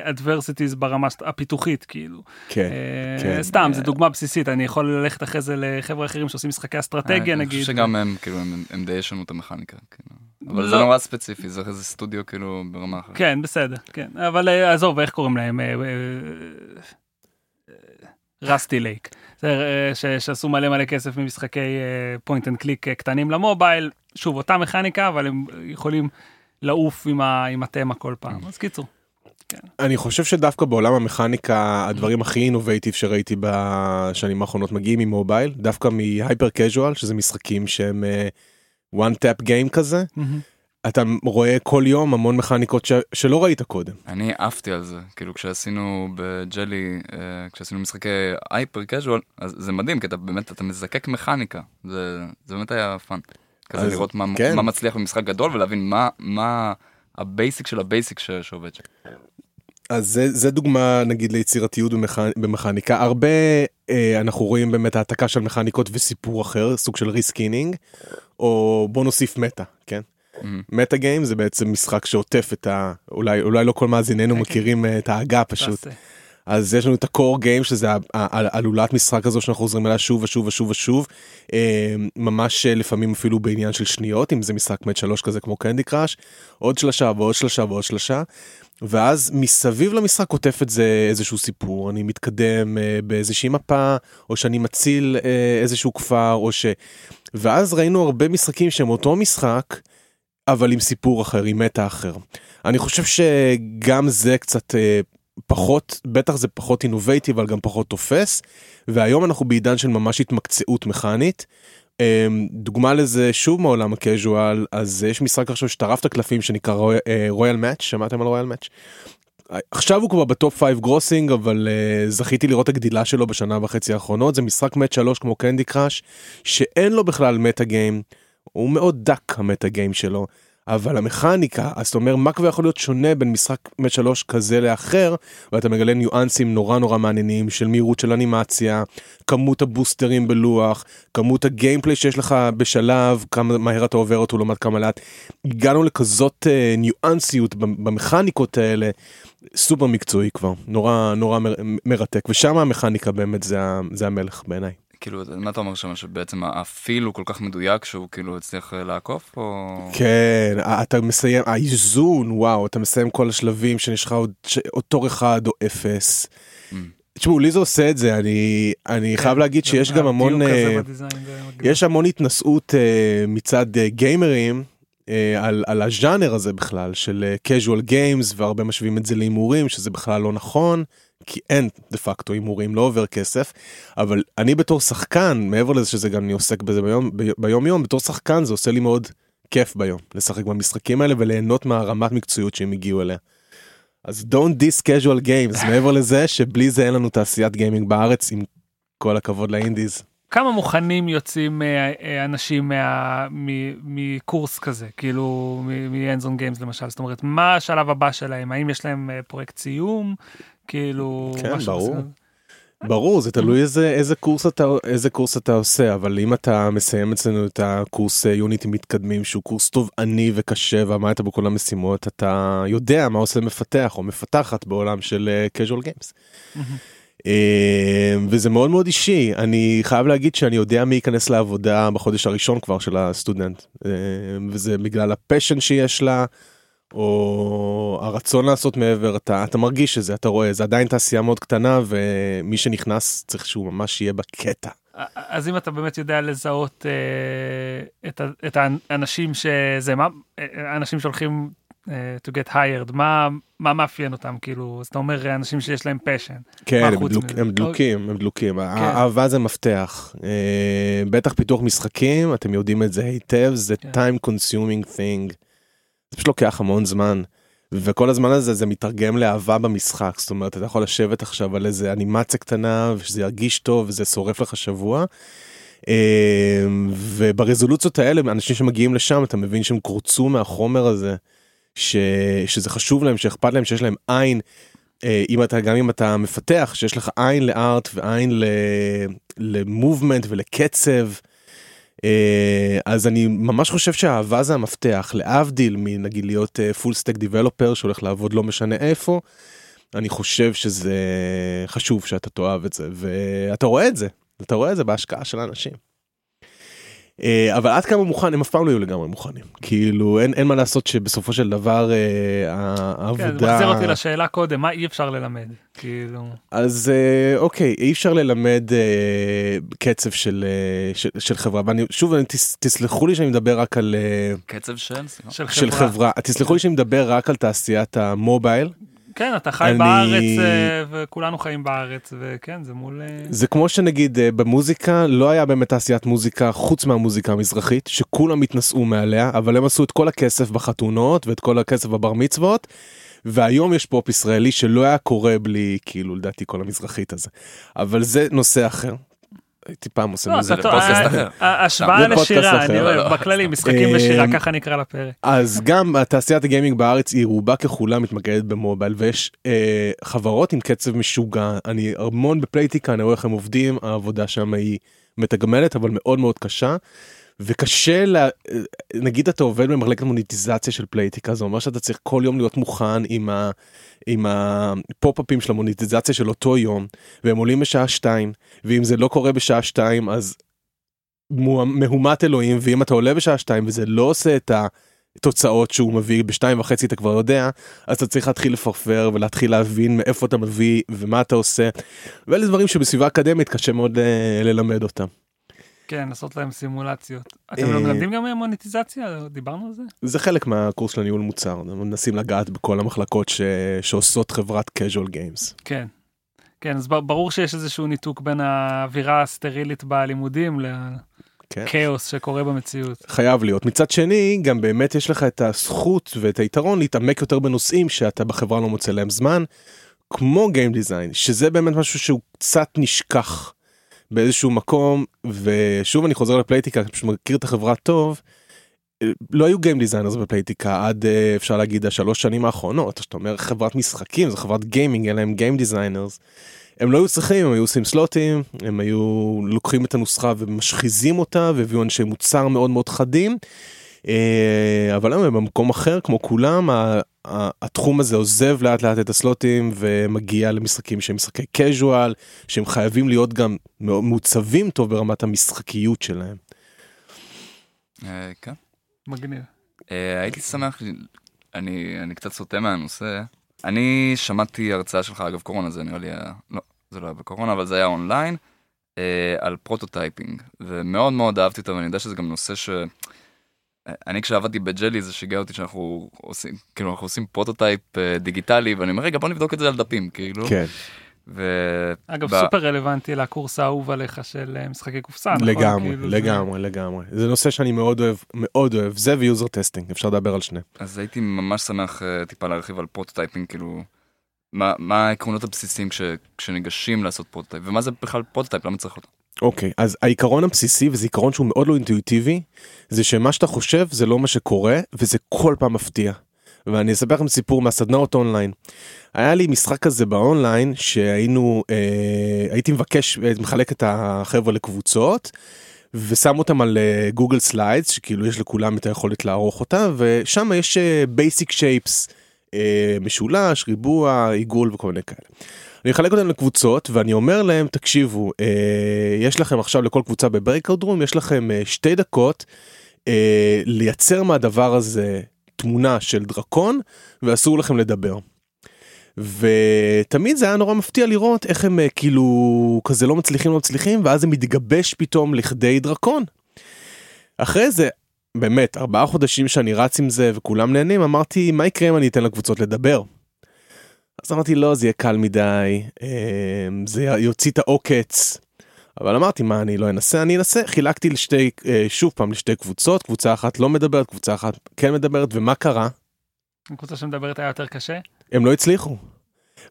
adversities ברמה הפיתוחית כאילו כן. אה, כן. סתם זה דוגמה בסיסית אני יכול ללכת אחרי זה לחבר'ה אחרים שעושים משחקי אסטרטגיה אני נגיד. חושב שגם הם כאילו הם- די ישנו את המכניקה. כאילו. אבל זה לא. נורא ספציפי זה איזה סטודיו כאילו ברמה אחרת. כן בסדר כן אבל אה, עזוב איך קוראים להם Rusty Lake שעשו מלא מלא כסף ממשחקי point and click קטנים למובייל. שוב אותה מכניקה אבל הם יכולים לעוף עם ה- עם התמה כל פעם. אז קיצור. אני חושב שדווקא בעולם המכניקה הדברים הכי innovative שראיתי בשנים האחרונות מגיעים ממובייל דווקא מ hyper casual שזה משחקים שהם אה, one tap game כזה אתה רואה כל יום המון מכניקות ש... שלא ראית קודם. אני עפתי על זה כאילו כשעשינו בג'לי אה, כשעשינו משחקי hyper casual אז זה מדהים כי אתה באמת אתה מזקק מכניקה זה זה באמת היה fun. כזה אז לראות מה, כן. מה מצליח במשחק גדול ולהבין מה מה ה basic של ה basic ש, שעובד שם. אז זה, זה דוגמה נגיד ליצירתיות במכ... במכניקה הרבה אה, אנחנו רואים באמת העתקה של מכניקות וסיפור אחר סוג של reskinning או בוא נוסיף meta כן. meta game זה בעצם משחק שעוטף את ה... אולי אולי לא כל מאזיננו כן, מכירים אה, את ההגה פשוט. אז יש לנו את ה core game שזה הלולאת משחק הזו שאנחנו חוזרים אליה שוב ושוב ושוב ושוב. אה, ממש אה, לפעמים אפילו בעניין של שניות אם זה משחק מת שלוש כזה כמו קנדי קראש עוד שלושה ועוד שלושה ועוד שלושה. ואז מסביב למשחק עוטף את זה איזשהו סיפור. אני מתקדם באיזושהי מפה או שאני מציל איזשהו כפר או ש... ואז ראינו הרבה משחקים שהם אותו משחק אבל עם סיפור אחר עם מטה אחר. אני חושב שגם זה קצת אה, פחות בטח זה פחות אינובייטיב אבל גם פחות תופס והיום אנחנו בעידן של ממש התמקצעות מכנית. אה, דוגמה לזה שוב מעולם ה casual אז יש משחק עכשיו שטרף את הקלפים שנקרא Royal Match שמעתם על Royal Match. עכשיו הוא כבר ב top 5 grossing אבל uh, זכיתי לראות הגדילה שלו בשנה וחצי האחרונות זה משחק match 3 כמו Candy Crush שאין לו בכלל meta game הוא מאוד דק ה meta game שלו אבל המכניקה, אז אתה אומר, מה כבר יכול להיות שונה בין משחק match 3 כזה לאחר, ואתה מגלה ניואנסים נורא נורא מעניינים של מהירות של אנימציה, כמות הבוסטרים בלוח, כמות הגיימפליי שיש לך בשלב, כמה מהר אתה עובר אותו לעומת כמה לאט. הגענו לכזאת אה, ניואנסיות במכניקות האלה, סופר מקצועי כבר, נורא נורא מ- מרתק, ושם המכניקה באמת זה, זה המלך בעיניי. כאילו, מה אתה אומר שם, שבעצם הפיל הוא כל כך מדויק שהוא כאילו הצליח אה, לעקוף, או... כן, אתה מסיים, האיזון, וואו, אתה מסיים כל השלבים שיש לך עוד תור אחד או אפס. Mm. תשמעו, לי זה עושה את זה, אני, אני חייב להגיד שיש גם המון, אה. יש המון התנשאות אה, מצד גיימרים על, על הז'אנר הזה בכלל, של casual games, והרבה משווים את זה להימורים, שזה בכלל לא נכון, כי אין דה פקטו הימורים, לא עובר כסף, אבל אני בתור שחקן, מעבר לזה שזה גם אני עוסק בזה ביום, ביום יום, בתור שחקן זה עושה לי מאוד כיף ביום, לשחק במשחקים האלה וליהנות מהרמת מקצועיות שהם הגיעו אליה. אז don't dis casual games, מעבר לזה שבלי זה אין לנו תעשיית גיימינג בארץ, עם כל הכבוד לאינדיז. כמה מוכנים יוצאים אה, אה, אנשים מה- מ- מקורס כזה, כאילו on Games למשל, זאת אומרת, מה השלב הבא שלהם? האם יש להם אה, פרויקט סיום? כאילו, כן, משהו ברור. ברור, זה תלוי איזה, איזה, קורס אתה, איזה קורס אתה עושה, אבל אם אתה מסיים אצלנו את הקורס אה, Unity מתקדמים, שהוא קורס תובעני וקשה ועמדת בכל המשימות, אתה יודע מה עושה מפתח או מפתחת בעולם של אה, casual games. אה, וזה מאוד מאוד אישי, אני חייב להגיד שאני יודע מי ייכנס לעבודה בחודש הראשון כבר של הסטודנט, וזה בגלל ה passion שיש לה. או הרצון לעשות מעבר, אתה, אתה מרגיש את זה, אתה רואה, זה עדיין תעשייה מאוד קטנה, ומי שנכנס צריך שהוא ממש יהיה בקטע. אז אם אתה באמת יודע לזהות אה, את, את האנשים שזה, מה, אה, אנשים שהולכים אה, to get hired, מה, מה מאפיין אותם, כאילו, אז אתה אומר אנשים שיש להם פשן. כן, הם, דלוק, מזה? הם דלוקים, הם דלוקים, כן. האהבה זה מפתח. אה, בטח פיתוח משחקים, אתם יודעים את זה היטב, זה כן. time consuming thing. זה פשוט לוקח המון זמן. וכל הזמן הזה זה מתרגם לאהבה במשחק, זאת אומרת, אתה יכול לשבת עכשיו על איזה אנימציה קטנה, ושזה ירגיש טוב, וזה שורף לך שבוע. אה, וברזולוציות האלה, אנשים שמגיעים לשם, אתה מבין שהם קורצו מהחומר הזה, ש... שזה חשוב להם, שאכפת להם, שיש להם עין. אה, אם אתה, גם אם אתה מפתח, שיש לך עין לארט ועין למובמנט ולקצב. אה, אז אני ממש חושב שהאהבה זה המפתח, להבדיל מנגיד להיות פול סטק דיבלופר שהולך לעבוד לא משנה איפה, אני חושב שזה חשוב שאתה תאהב את זה, ואתה רואה את זה, אתה רואה את זה בהשקעה של האנשים. אה, אבל עד כמה מוכן, הם אף פעם לא יהיו לגמרי מוכנים. כאילו, אין, אין מה לעשות שבסופו של דבר אה, כן, העבודה... זה מחזיר אותי לשאלה קודם, מה אי אפשר ללמד? כאילו, אז אה, אוקיי, אי אפשר ללמד אה, קצב של, אה, של, של חברה, ואני שוב, אני, תס, תסלחו לי שאני מדבר רק על... אה, קצב של? של חברה. של חברה, תסלחו לי שאני מדבר רק על תעשיית המובייל, כן, אתה חי אני- בארץ אה, וכולנו חיים בארץ, וכן, זה מול... אה, זה כמו שנגיד אה, במוזיקה לא היה באמת תעשיית מוזיקה חוץ מהמוזיקה המזרחית שכולם התנשאו מעליה אבל הם עשו את כל הכסף בחתונות ואת כל הכסף בבר מצוות. והיום יש פופ ישראלי שלא היה קורה בלי כאילו לדעתי כל המזרחית הזה אבל זה נושא אחר. הייתי פעם עושה לא, מוזיקה. אתה טוב, פודקאסט ה- אחר. ה- השוואה זה פודקאסט לשירה. אני לא, אוהב, לא. בכללי, משחקים אה, ושירה, ככה נקרא לפרק. אז גם תעשיית ה gaming בארץ היא רובה ככולה מתמקדת במובייל ויש אה, חברות עם קצב משוגע אני המון בפלייטיקה אני רואה איך הם עובדים העבודה שם היא מתגמלת אבל מאוד מאוד קשה. וקשה אה, נגיד אתה עובד במחלקת מוניטיזציה של פלייטיקה זה אומר שאתה צריך כל יום להיות מוכן עם ה... עם הפופ-אפים של המוניטיזציה של אותו יום והם עולים בשעה שתיים ואם זה לא קורה בשעה שתיים אז מו- מהומת אלוהים ואם אתה עולה בשעה שתיים וזה לא עושה את התוצאות שהוא מביא בשתיים וחצי אתה כבר יודע אז אתה צריך להתחיל לפרפר ולהתחיל להבין מאיפה אתה מביא ומה אתה עושה. ואלה דברים שבסביבה אקדמית קשה מאוד אה, ללמד אותם. כן, לעשות להם סימולציות. אה, אתם לא מלמדים גם מוניטיזציה? דיברנו על זה? זה חלק מהקורס של הניהול מוצר אנחנו מנסים לגעת בכל המחלקות ש... שעושות חברת casual games. כן. כן, אז ברור שיש איזשהו ניתוק בין האווירה הסטרילית בלימודים כן. לכאוס שקורה במציאות. חייב להיות. מצד שני, גם באמת יש לך את הזכות ואת היתרון להתעמק יותר בנושאים שאתה בחברה לא מוצא להם זמן, כמו Game Design, שזה באמת משהו שהוא קצת נשכח באיזשהו מקום, ושוב אני חוזר לפלייטיקה, אני פשוט מכיר את החברה טוב, לא היו game designers בפלייטיקה עד אה, אפשר להגיד השלוש שנים האחרונות שאתה אומר חברת משחקים זו חברת gaming אין להם game designers. הם לא היו צריכים הם היו עושים סלוטים הם היו לוקחים את הנוסחה ומשחיזים אותה והביאו אנשי מוצר מאוד מאוד חדים. אה, אבל היום הם במקום אחר כמו כולם התחום הזה עוזב לאט לאט את הסלוטים ומגיע למשחקים שהם משחקי casual שהם חייבים להיות גם מעוצבים טוב ברמת המשחקיות שלהם. אה, כן. מגניב. אה, הייתי שמח, אני, אני קצת סוטה מהנושא. אני שמעתי הרצאה שלך, אגב קורונה זה נראה לי לא, זה לא היה בקורונה, אבל זה היה אונליין, על prototyping, ומאוד מאוד אהבתי אותו, ואני יודע שזה גם נושא ש... אה, אני כשעבדתי בג'לי זה שיגע אותי שאנחנו עושים, כאילו אנחנו עושים prototype אה, דיגיטלי, ואני אומר רגע בוא נבדוק את זה על דפים, כאילו. כן. ו... אגב, ב- סופר רלוונטי לקורס האהוב עליך של אה, משחקי קופסה, נכון? לגמרי, כאילו זה- לגמרי, לגמרי. זה נושא שאני מאוד אוהב, מאוד אוהב, זה ו user testing, אפשר לדבר על שניהם. אז הייתי ממש שמח אה, טיפה להרחיב על prototyping, כאילו, מה, מה העקרונות הבסיסיים כש, כשניגשים לעשות prototype, ומה זה בכלל prototype, למה צריך אותו? אוקיי, אז העיקרון הבסיסי, וזה עיקרון שהוא מאוד לא אינטואיטיבי, זה שמה שאתה חושב זה לא מה שקורה, וזה כל פעם מפתיע. ואני אספר לכם סיפור מהסדנאות אונליין. היה לי משחק כזה באונליין שהיינו, אה, הייתי מבקש, אה, מחלק את החבר'ה לקבוצות, ושם אותם על אה, Google Slides, שכאילו יש לכולם את היכולת לערוך אותה, ושם יש basic shapes, משולש, ריבוע, עיגול וכל מיני כאלה. אני מחלק אותם לקבוצות ואני אומר להם תקשיבו אה, יש לכם עכשיו לכל קבוצה ב breakout room יש לכם אה, שתי דקות אה, לייצר מהדבר הזה תמונה של דרקון ואסור לכם לדבר. ותמיד זה היה נורא מפתיע לראות איך הם אה, כאילו כזה לא מצליחים לא מצליחים ואז זה מתגבש פתאום לכדי דרקון. אחרי זה באמת ארבעה חודשים שאני רץ עם זה וכולם נהנים אמרתי מה יקרה אם אני אתן לקבוצות לדבר. אז אמרתי לא זה יהיה קל מדי אה, זה יוציא את העוקץ. אבל אמרתי מה אני לא אנסה אני אנסה חילקתי לשתי אה, שוב פעם לשתי קבוצות קבוצה אחת לא מדברת קבוצה אחת כן מדברת ומה קרה הקבוצה שמדברת היה יותר קשה? הם לא הצליחו.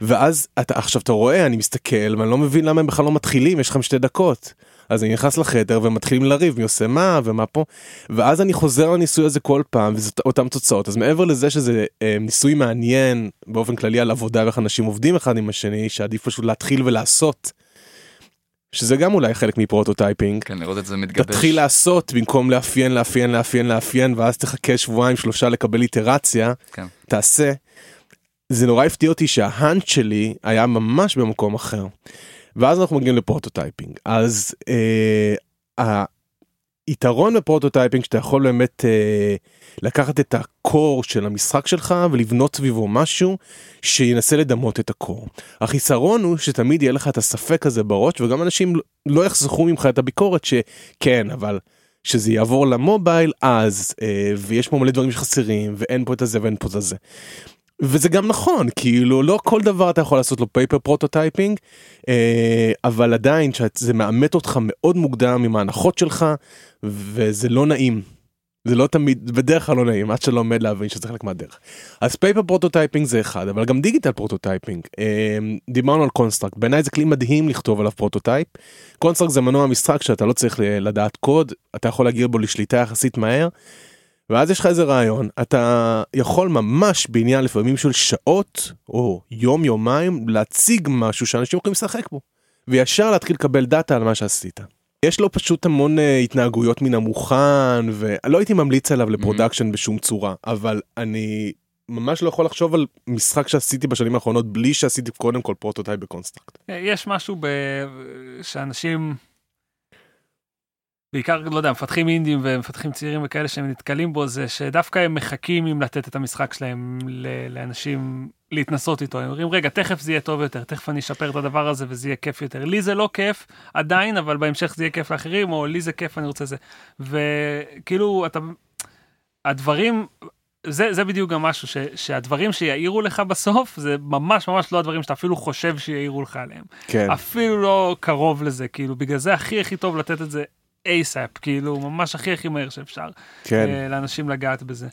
ואז אתה עכשיו אתה רואה אני מסתכל ואני לא מבין למה הם בכלל לא מתחילים יש לכם שתי דקות. אז אני נכנס לחדר ומתחילים לריב מי עושה מה ומה פה ואז אני חוזר לניסוי הזה כל פעם וזה אותם תוצאות אז מעבר לזה שזה אה, ניסוי מעניין באופן כללי על עבודה ואיך אנשים עובדים אחד עם השני שעדיף פשוט להתחיל ולעשות. שזה גם אולי חלק מ prototyping. כן, לראות את זה מתגבש. תתחיל לעשות במקום לאפיין לאפיין לאפיין לאפיין ואז תחכה שבועיים שלושה לקבל איטרציה כן. תעשה. זה נורא הפתיע אותי שה hunch שלי היה ממש במקום אחר. ואז אנחנו מגיעים ל prototyping אז אה, היתרון ב prototyping שאתה יכול באמת אה, לקחת את ה core של המשחק שלך ולבנות סביבו משהו שינסה לדמות את ה core. החיסרון הוא שתמיד יהיה לך את הספק הזה בראש וגם אנשים לא יחסכו ממך את הביקורת שכן אבל שזה יעבור למובייל אז אה, ויש פה מלא דברים שחסרים ואין פה את הזה ואין פה את הזה. וזה גם נכון כאילו לא כל דבר אתה יכול לעשות לו paper prototyping אה, אבל עדיין שזה מעמת אותך מאוד מוקדם עם ההנחות שלך וזה לא נעים. זה לא תמיד בדרך כלל לא נעים עד שלא לומד להבין שזה חלק מהדרך. אז paper prototyping זה אחד אבל גם digital prototyping אה, דיברנו על Construct בעיניי זה כלי מדהים לכתוב עליו prototype. Construct זה מנוע משחק שאתה לא צריך לדעת קוד אתה יכול להגיע בו לשליטה יחסית מהר. ואז יש לך איזה רעיון אתה יכול ממש בעניין לפעמים של שעות או יום יומיים להציג משהו שאנשים יכולים לשחק בו וישר להתחיל לקבל דאטה על מה שעשית. יש לו פשוט המון אה, התנהגויות מן המוכן ולא הייתי ממליץ עליו ל production בשום צורה אבל אני ממש לא יכול לחשוב על משחק שעשיתי בשנים האחרונות בלי שעשיתי קודם כל prototype ב Construct. יש משהו ב... שאנשים, בעיקר, לא יודע, מפתחים אינדים ומפתחים צעירים וכאלה שהם נתקלים בו, זה שדווקא הם מחכים עם לתת את המשחק שלהם לאנשים להתנסות איתו. הם אומרים, רגע, תכף זה יהיה טוב יותר, תכף אני אשפר את הדבר הזה וזה יהיה כיף יותר. לי זה לא כיף עדיין, אבל בהמשך זה יהיה כיף לאחרים, או לי זה כיף, אני רוצה זה. וכאילו, אתה... הדברים, זה, זה בדיוק גם משהו ש, שהדברים שיעירו לך בסוף זה ממש ממש לא הדברים שאתה אפילו חושב שיעירו לך עליהם. כן. אפילו לא קרוב לזה כאילו בגלל זה הכי הכי טוב לתת את זה ASAP כאילו ממש הכי הכי מהר שאפשר כן. אה, לאנשים לגעת בזה.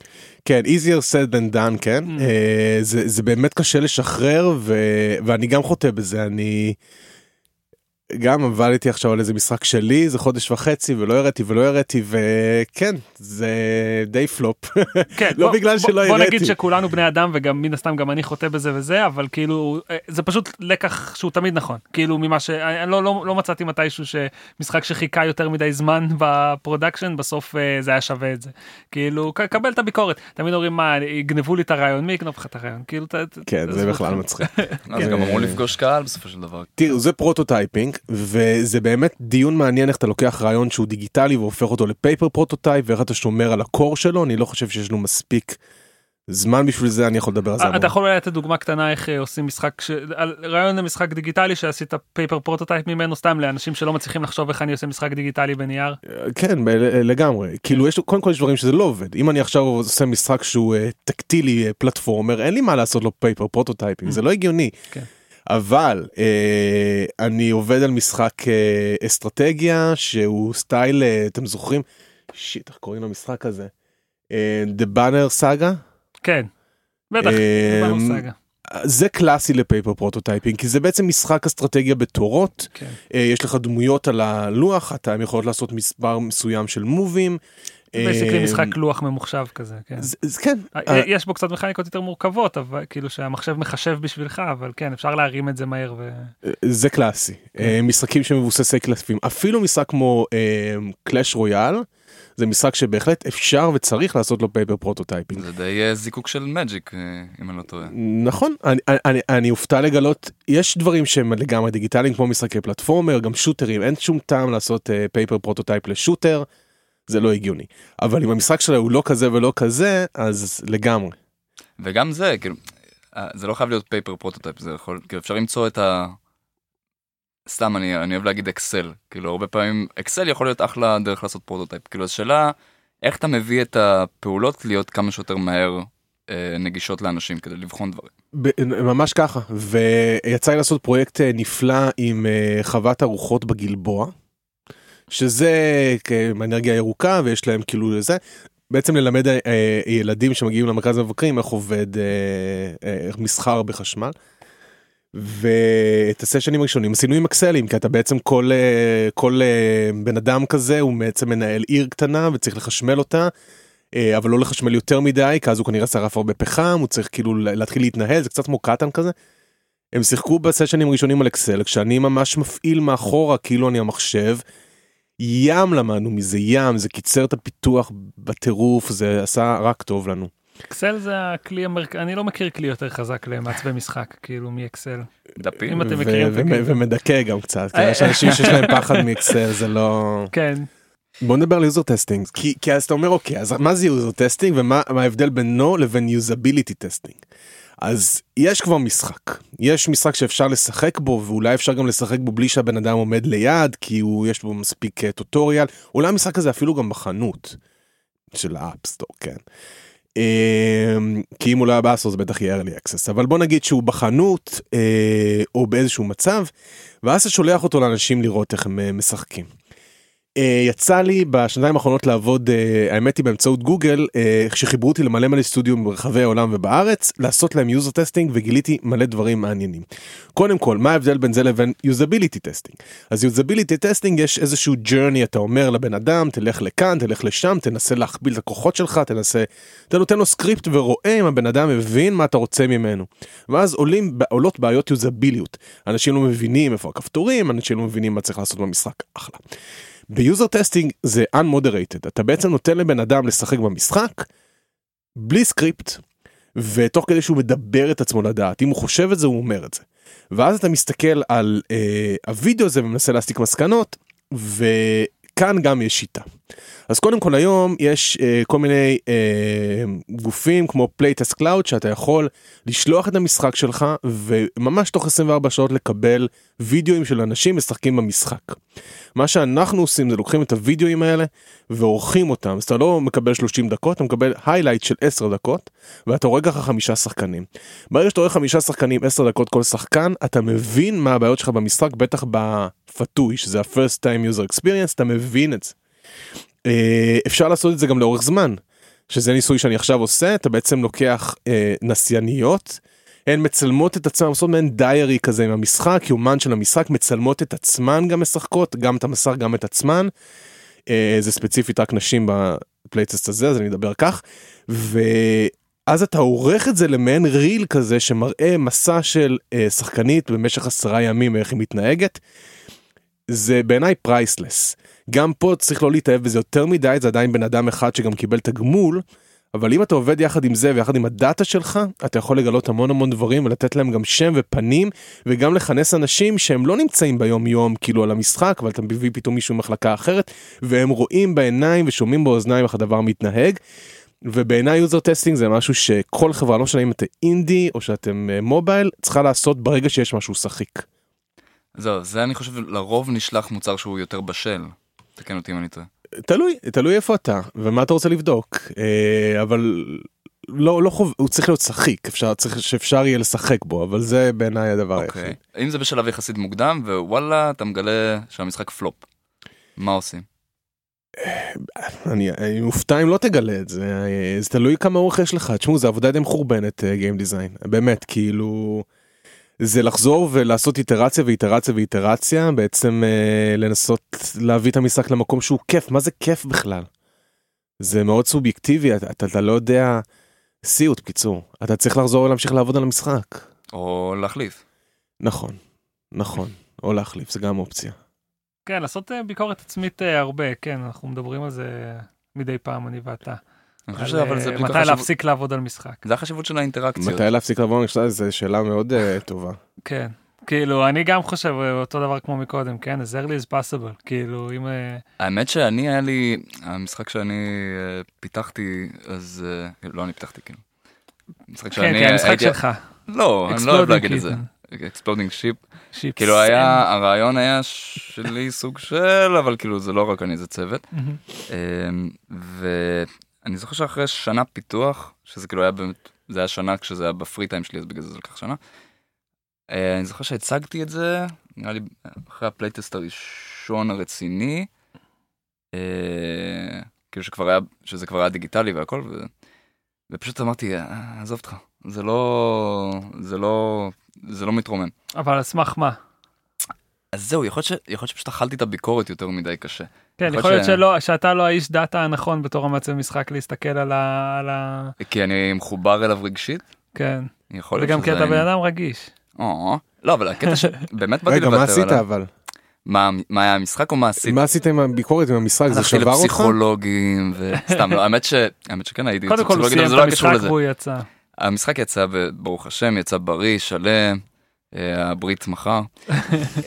כן, easier said than done, כן? Mm. אה, זה, זה באמת קשה לשחרר, ו, ואני גם חוטא בזה, אני... גם עבדתי עכשיו על איזה משחק שלי זה חודש וחצי ולא הראתי ולא הראתי וכן זה די פלופ כן, לא בוא- בגלל בוא- שלא בוא נגיד. שכולנו בני אדם וגם מן הסתם גם אני חוטא בזה וזה אבל כאילו אה, זה פשוט לקח שהוא תמיד נכון כאילו ממה שאני לא, לא, לא מצאתי מתישהו שמשחק שחיכה יותר מדי זמן [LAUGHS] ב production בסוף אה, זה היה שווה את זה כאילו קבל את הביקורת תמיד אומרים מה יגנבו לי את הרעיון מי יגנוב לך את הרעיון כאילו ת- ת- כן זה בכלל אתכם. מצחיק. [LAUGHS] אז גם אמרו לפגוש קהל בסופו של דבר. תראו זה prototyping וזה באמת דיון מעניין איך אתה לוקח רעיון שהוא דיגיטלי והופך אותו ל paper prototype ואיך אתה שומר על ה core שלו אני לא חושב שיש לנו מספיק זמן בשביל זה אני יכול לדבר על זה. אה, אתה. יכול אולי לתת דוגמה קטנה איך אה, עושים משחק ש... על רעיון למשחק דיגיטלי שעשית paper prototype ממנו סתם לאנשים שלא מצליחים לחשוב איך אני עושה משחק דיגיטלי בנייר. כן ב- לגמרי כאילו יש קודם כל יש דברים שזה לא עובד אם אני עכשיו עושה משחק שהוא אה, טקטילי אה, platformer אין לי מה לעשות לו paper prototyping זה לא הגיוני. אבל אה, אני עובד על משחק אה, אסטרטגיה שהוא style אה, אתם זוכרים shit איך קוראים למשחק הזה אה, The Banner Saga כן. בטח. אה, The Banner Saga. זה קלאסי ל paper prototyping כי זה בעצם משחק אסטרטגיה בתורות כן. אה, יש לך דמויות על הלוח אתה יכול לעשות מספר מסוים של מובים. basically אה, משחק לוח ממוחשב כזה. כן. כן אה, יש בו קצת מכניקות יותר מורכבות אבל כאילו שהמחשב מחשב בשבילך אבל כן אפשר להרים את זה מהר ו... זה קלאסי אה, משחקים שמבוססי קלפים אפילו משחק כמו Clash Royale זה משחק שבהחלט אפשר וצריך לעשות לו paper prototyping. זה די אה, זיקוק של Magic אה, אם אני לא טועה. נכון אני, אני, אני אופתע לגלות יש דברים שהם לגמרי דיגיטליים כמו משחקי פלטפורמר גם שוטרים אין שום טעם לעשות paper prototype ל shooter זה לא הגיוני אבל אם המשחק שלו הוא לא כזה ולא כזה אז לגמרי. וגם זה כאילו אה, זה לא חייב להיות paper prototype זה יכול כאילו אפשר למצוא את ה... סתם אני אני אוהב להגיד אקסל כאילו הרבה פעמים אקסל יכול להיות אחלה דרך לעשות prototype כאילו השאלה איך אתה מביא את הפעולות להיות כמה שיותר מהר אה, נגישות לאנשים כדי לבחון דברים. ממש ככה ויצא לי לעשות פרויקט אה, נפלא עם חוות הרוחות בגלבוע. שזה אנרגיה ירוקה ויש להם כאילו זה בעצם ללמד אה, ילדים שמגיעים למרכז המבקרים איך עובד אה, אה, מסחר בחשמל. ואת הסשנים הראשונים עשינו עם אקסלים כי אתה בעצם כל אה, כל בן אדם כזה הוא בעצם מנהל עיר קטנה וצריך לחשמל אותה. אבל לא לחשמל יותר מדי כי אז הוא כנראה שרף הרבה פחם הוא צריך כאילו להתחיל להתנהל זה קצת כמו קטן כזה. הם שיחקו בסשנים הראשונים על אקסל כשאני ממש מפעיל מאחורה כאילו אני המחשב. ים למדנו מזה ים זה קיצר את הפיתוח בטירוף זה עשה רק טוב לנו. אקסל זה הכלי המרכזי אני לא מכיר כלי יותר חזק למעצבי משחק כאילו מאקסל. דפים. אם אתם ו- מכירים את ו- הקטע. ומדכא גם קצת כי אה, יש אנשים שיש להם פחד מאקסל זה לא כן. בוא נדבר על user testing כי כי אז אתה אומר אוקיי אז מה זה user testing ומה מה ההבדל בינו לבין usability testing. אז יש כבר משחק יש משחק שאפשר לשחק בו ואולי אפשר גם לשחק בו בלי שהבן אדם עומד ליד כי הוא יש בו מספיק אה, tutorial אולי המשחק הזה אפילו גם בחנות של ה App Store כן. אמ, כי אם הוא לא היה ב App Store זה בטח יהיה early access אבל בוא נגיד שהוא בחנות אה, או באיזשהו מצב ואז אתה שולח אותו לאנשים לראות איך הם אה, משחקים. אה, יצא לי בשנתיים האחרונות לעבוד אה, האמת היא באמצעות גוגל אה, שחיברו אותי למלא מלא סטודיו ברחבי העולם ובארץ לעשות להם user testing וגיליתי מלא דברים מעניינים. קודם כל מה ההבדל בין זה לבין usability testing אז usability testing יש איזשהו journey אתה אומר לבן אדם תלך לכאן תלך לשם תנסה להכפיל את הכוחות שלך תנסה אתה נותן לו סקריפט ורואה אם הבן אדם מבין מה אתה רוצה ממנו. ואז עולים עולות בעיות יוזביליות אנשים לא מבינים איפה הכפתורים אנשים לא מבינים מה צריך לעשות במשחק אחלה. ב user testing זה unmoderated אתה בעצם נותן לבן אדם לשחק במשחק בלי סקריפט ותוך כדי שהוא מדבר את עצמו לדעת אם הוא חושב את זה הוא אומר את זה. ואז אתה מסתכל על אה, הוידאו הזה ומנסה להסיק מסקנות וכאן גם יש שיטה. אז קודם כל היום יש אה, כל מיני אה, גופים כמו PlaytestCloud שאתה יכול לשלוח את המשחק שלך וממש תוך 24 שעות לקבל וידאוים של אנשים משחקים במשחק. מה שאנחנו עושים זה לוקחים את הוידאוים האלה ועורכים אותם אז אתה לא מקבל 30 דקות אתה מקבל highlight של 10 דקות ואתה רואה ככה חמישה שחקנים. ברגע שאתה רואה חמישה שחקנים 10 דקות כל שחקן אתה מבין מה הבעיות שלך במשחק בטח ב FTUE שזה ה-first time user experience אתה מבין את זה. אה, אפשר לעשות את זה גם לאורך זמן שזה ניסוי שאני עכשיו עושה אתה בעצם לוקח אה, נסייניות הן מצלמות את עצמן, עושות מעין diary כזה עם המשחק, יומן של המשחק, מצלמות את עצמן גם משחקות, גם את המסך, גם את עצמן. אה, זה ספציפית רק נשים ב playtest הזה, אז אני אדבר כך. ואז אתה עורך את זה למעין reel כזה שמראה מסע של אה, שחקנית במשך עשרה ימים, איך היא מתנהגת. זה בעיניי priceless. גם פה צריך לא להתאהב בזה יותר מדי, זה עדיין בן אדם אחד שגם קיבל תגמול, אבל אם אתה עובד יחד עם זה ויחד עם הדאטה שלך, אתה יכול לגלות המון המון דברים ולתת להם גם שם ופנים, וגם לכנס אנשים שהם לא נמצאים ביום יום כאילו על המשחק, אבל אתה מביא פתאום מישהו ממחלקה אחרת, והם רואים בעיניים ושומעים באוזניים איך הדבר מתנהג. ובעיניי user testing זה משהו שכל חברה, לא משנה אם אתה אינדי או שאתם אה, mobile, צריכה לעשות ברגע שיש משהו שחיק. זהו, זה אני חושב לרוב נשלח מוצר שהוא יותר בשל. תקן אותי אם אני טועה. תלוי, תלוי איפה אתה ומה אתה רוצה לבדוק, אה, אבל לא, לא חובה, הוא צריך להיות שחיק, אפשר, צריך שאפשר יהיה לשחק בו, אבל זה בעיניי הדבר אוקיי. היחיד. אם זה בשלב יחסית מוקדם, ווואלה, אתה מגלה שהמשחק פלופ. מה עושים? אני, אני מופתע אם לא תגלה את זה, אה, זה תלוי כמה אורך יש לך, תשמעו, זה עבודה די מחורבנת, גיים דיזיין, באמת, כאילו... זה לחזור ולעשות איטרציה ואיטרציה ואיטרציה, בעצם אה, לנסות להביא את המשחק למקום שהוא כיף, מה זה כיף בכלל? זה מאוד סובייקטיבי, אתה, אתה, אתה לא יודע, סיוט קיצור, אתה צריך לחזור ולהמשיך לעבוד על המשחק. או להחליף. נכון, נכון, או להחליף, זה גם אופציה. כן, לעשות אה, ביקורת עצמית אה, הרבה, כן, אנחנו מדברים על זה מדי פעם, אני ואתה. אני חושב אבל זה אה, בדיוק מתי החשיבות- להפסיק לעבוד על משחק. זה החשיבות של האינטראקציות. מתי להפסיק לעבור על זו שאלה מאוד אה, טובה. כן. כאילו, אני גם חושב אה, אותו דבר כמו מקודם, כן? as early as possible. כאילו, אם... האמת שאני היה לי, המשחק שאני פיתחתי, אז לא אני פיתחתי כאילו. משחק כן, שאני כן, המשחק שלך. לא, אני לא אוהב Exploding להגיד את זה. Exploding Ship. Ships. כאילו היה, הרעיון היה שלי סוג של, אבל כאילו זה לא רק אני, זה צוות. ואני זוכר שאחרי שנה פיתוח, שזה כאילו היה באמת, זה היה שנה כשזה היה ב free time שלי, אז בגלל זה זה לקח שנה. אה, אני זוכר שהצגתי את זה, נראה לי אחרי ה playtest הראשון הרציני, אה, כאילו שכבר היה, שזה כבר היה דיגיטלי והכל, ו... ופשוט אמרתי, "אה, עזוב אותך, זה לא, זה לא, זה לא מתרומם. אבל על סמך מה? אז זהו, יכול להיות, ש... שפשוט אכלתי את הביקורת יותר מדי קשה. כן, יכול להיות ש- שלא, שאתה לא האיש דאטה הנכון בתור המעצב משחק להסתכל על ה... על ה... כי אני מחובר אליו רגשית, כן. יכול להיות וגם כי שזה אתה בן. אדם רגיש. או, לא, אבל הקטע שבאמת [LAUGHS] באתי רגע, לוותר מה עליו. עשית אבל? מה, מה היה המשחק או מה עשית? מה עשית עם הביקורת, עם המשחק, זה הלכתי שבר אותך? לפסיכולוגים וסתם, [LAUGHS] לא, האמת ש... האמת שכן הייתי קודם כל הוא סיים את לא קשור המשחק. והוא יצא. המשחק יצא, ברוך השם, יצא בריא, שלם, הברית מחר.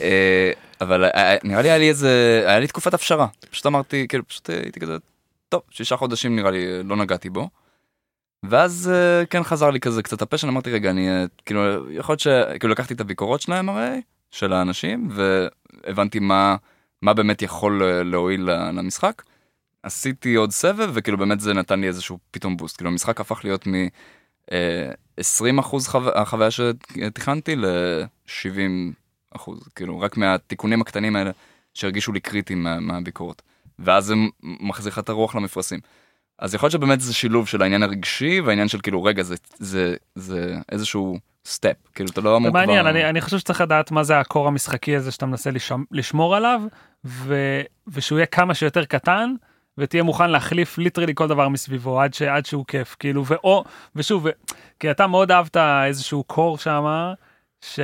אה, אבל אה, נראה לי היה לי איזה, היה לי תקופת הפשרה. פשוט אמרתי, כאילו, פשוט הייתי כזה, טוב, שישה חודשים נראה לי לא נגעתי בו. ואז אה, כן חזר לי כזה קצת הפשן, אמרתי רגע, אני אה, כאילו, יכול להיות ש... כאילו לקחתי את הביקורות שלהם הרי, של האנשים, והבנתי מה, מה באמת יכול אה, להועיל למשחק. עשיתי עוד סבב, וכאילו באמת זה נתן לי איזשהו פתאום בוסט. כאילו המשחק הפך להיות מ... אה, 20 אחוז חו... החוויה שתכננתי ל-70 אחוז, כאילו רק מהתיקונים הקטנים האלה שהרגישו לי קריטיים מה, מהביקורת. ואז זה מחזיר לך את הרוח למפרשים. אז יכול להיות שבאמת זה שילוב של העניין הרגשי והעניין של כאילו רגע זה זה זה איזשהו סטפ כאילו אתה לא אמור זה מעניין, כבר... אני, אני חושב שצריך לדעת מה זה ה core המשחקי הזה שאתה מנסה לשמ, לשמור עליו, ו, ושהוא יהיה כמה שיותר קטן, ותהיה מוכן להחליף literally כל דבר מסביבו עד, ש, עד שהוא כיף, כאילו, ואו, ושוב, ו, כי אתה מאוד אהבת איזשהו core שם, ש,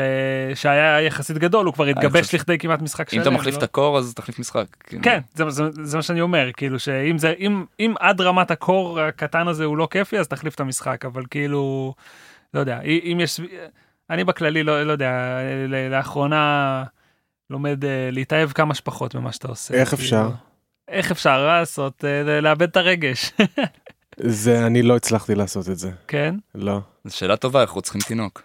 שהיה יחסית גדול, הוא כבר התגבש חושב- לכדי כמעט משחק שלם. אם אתה מחליף לא? את ה core אז תחליף משחק. כאילו. כן, זה, זה, זה מה שאני אומר, כאילו שאם זה, אם, אם עד רמת ה core הקטן הזה הוא לא כיפי, אז תחליף את המשחק, אבל כאילו, לא יודע, אם יש, אני בכללי לא, לא יודע, לאחרונה לומד אה, להתאהב כמה שפחות ממה שאתה עושה. איך כאילו. אפשר? איך אפשר לעשות, אה, לאבד את הרגש, [LAUGHS] זה, אני לא הצלחתי לעשות את זה, כן? לא. זו שאלה טובה איך רוצחים תינוק.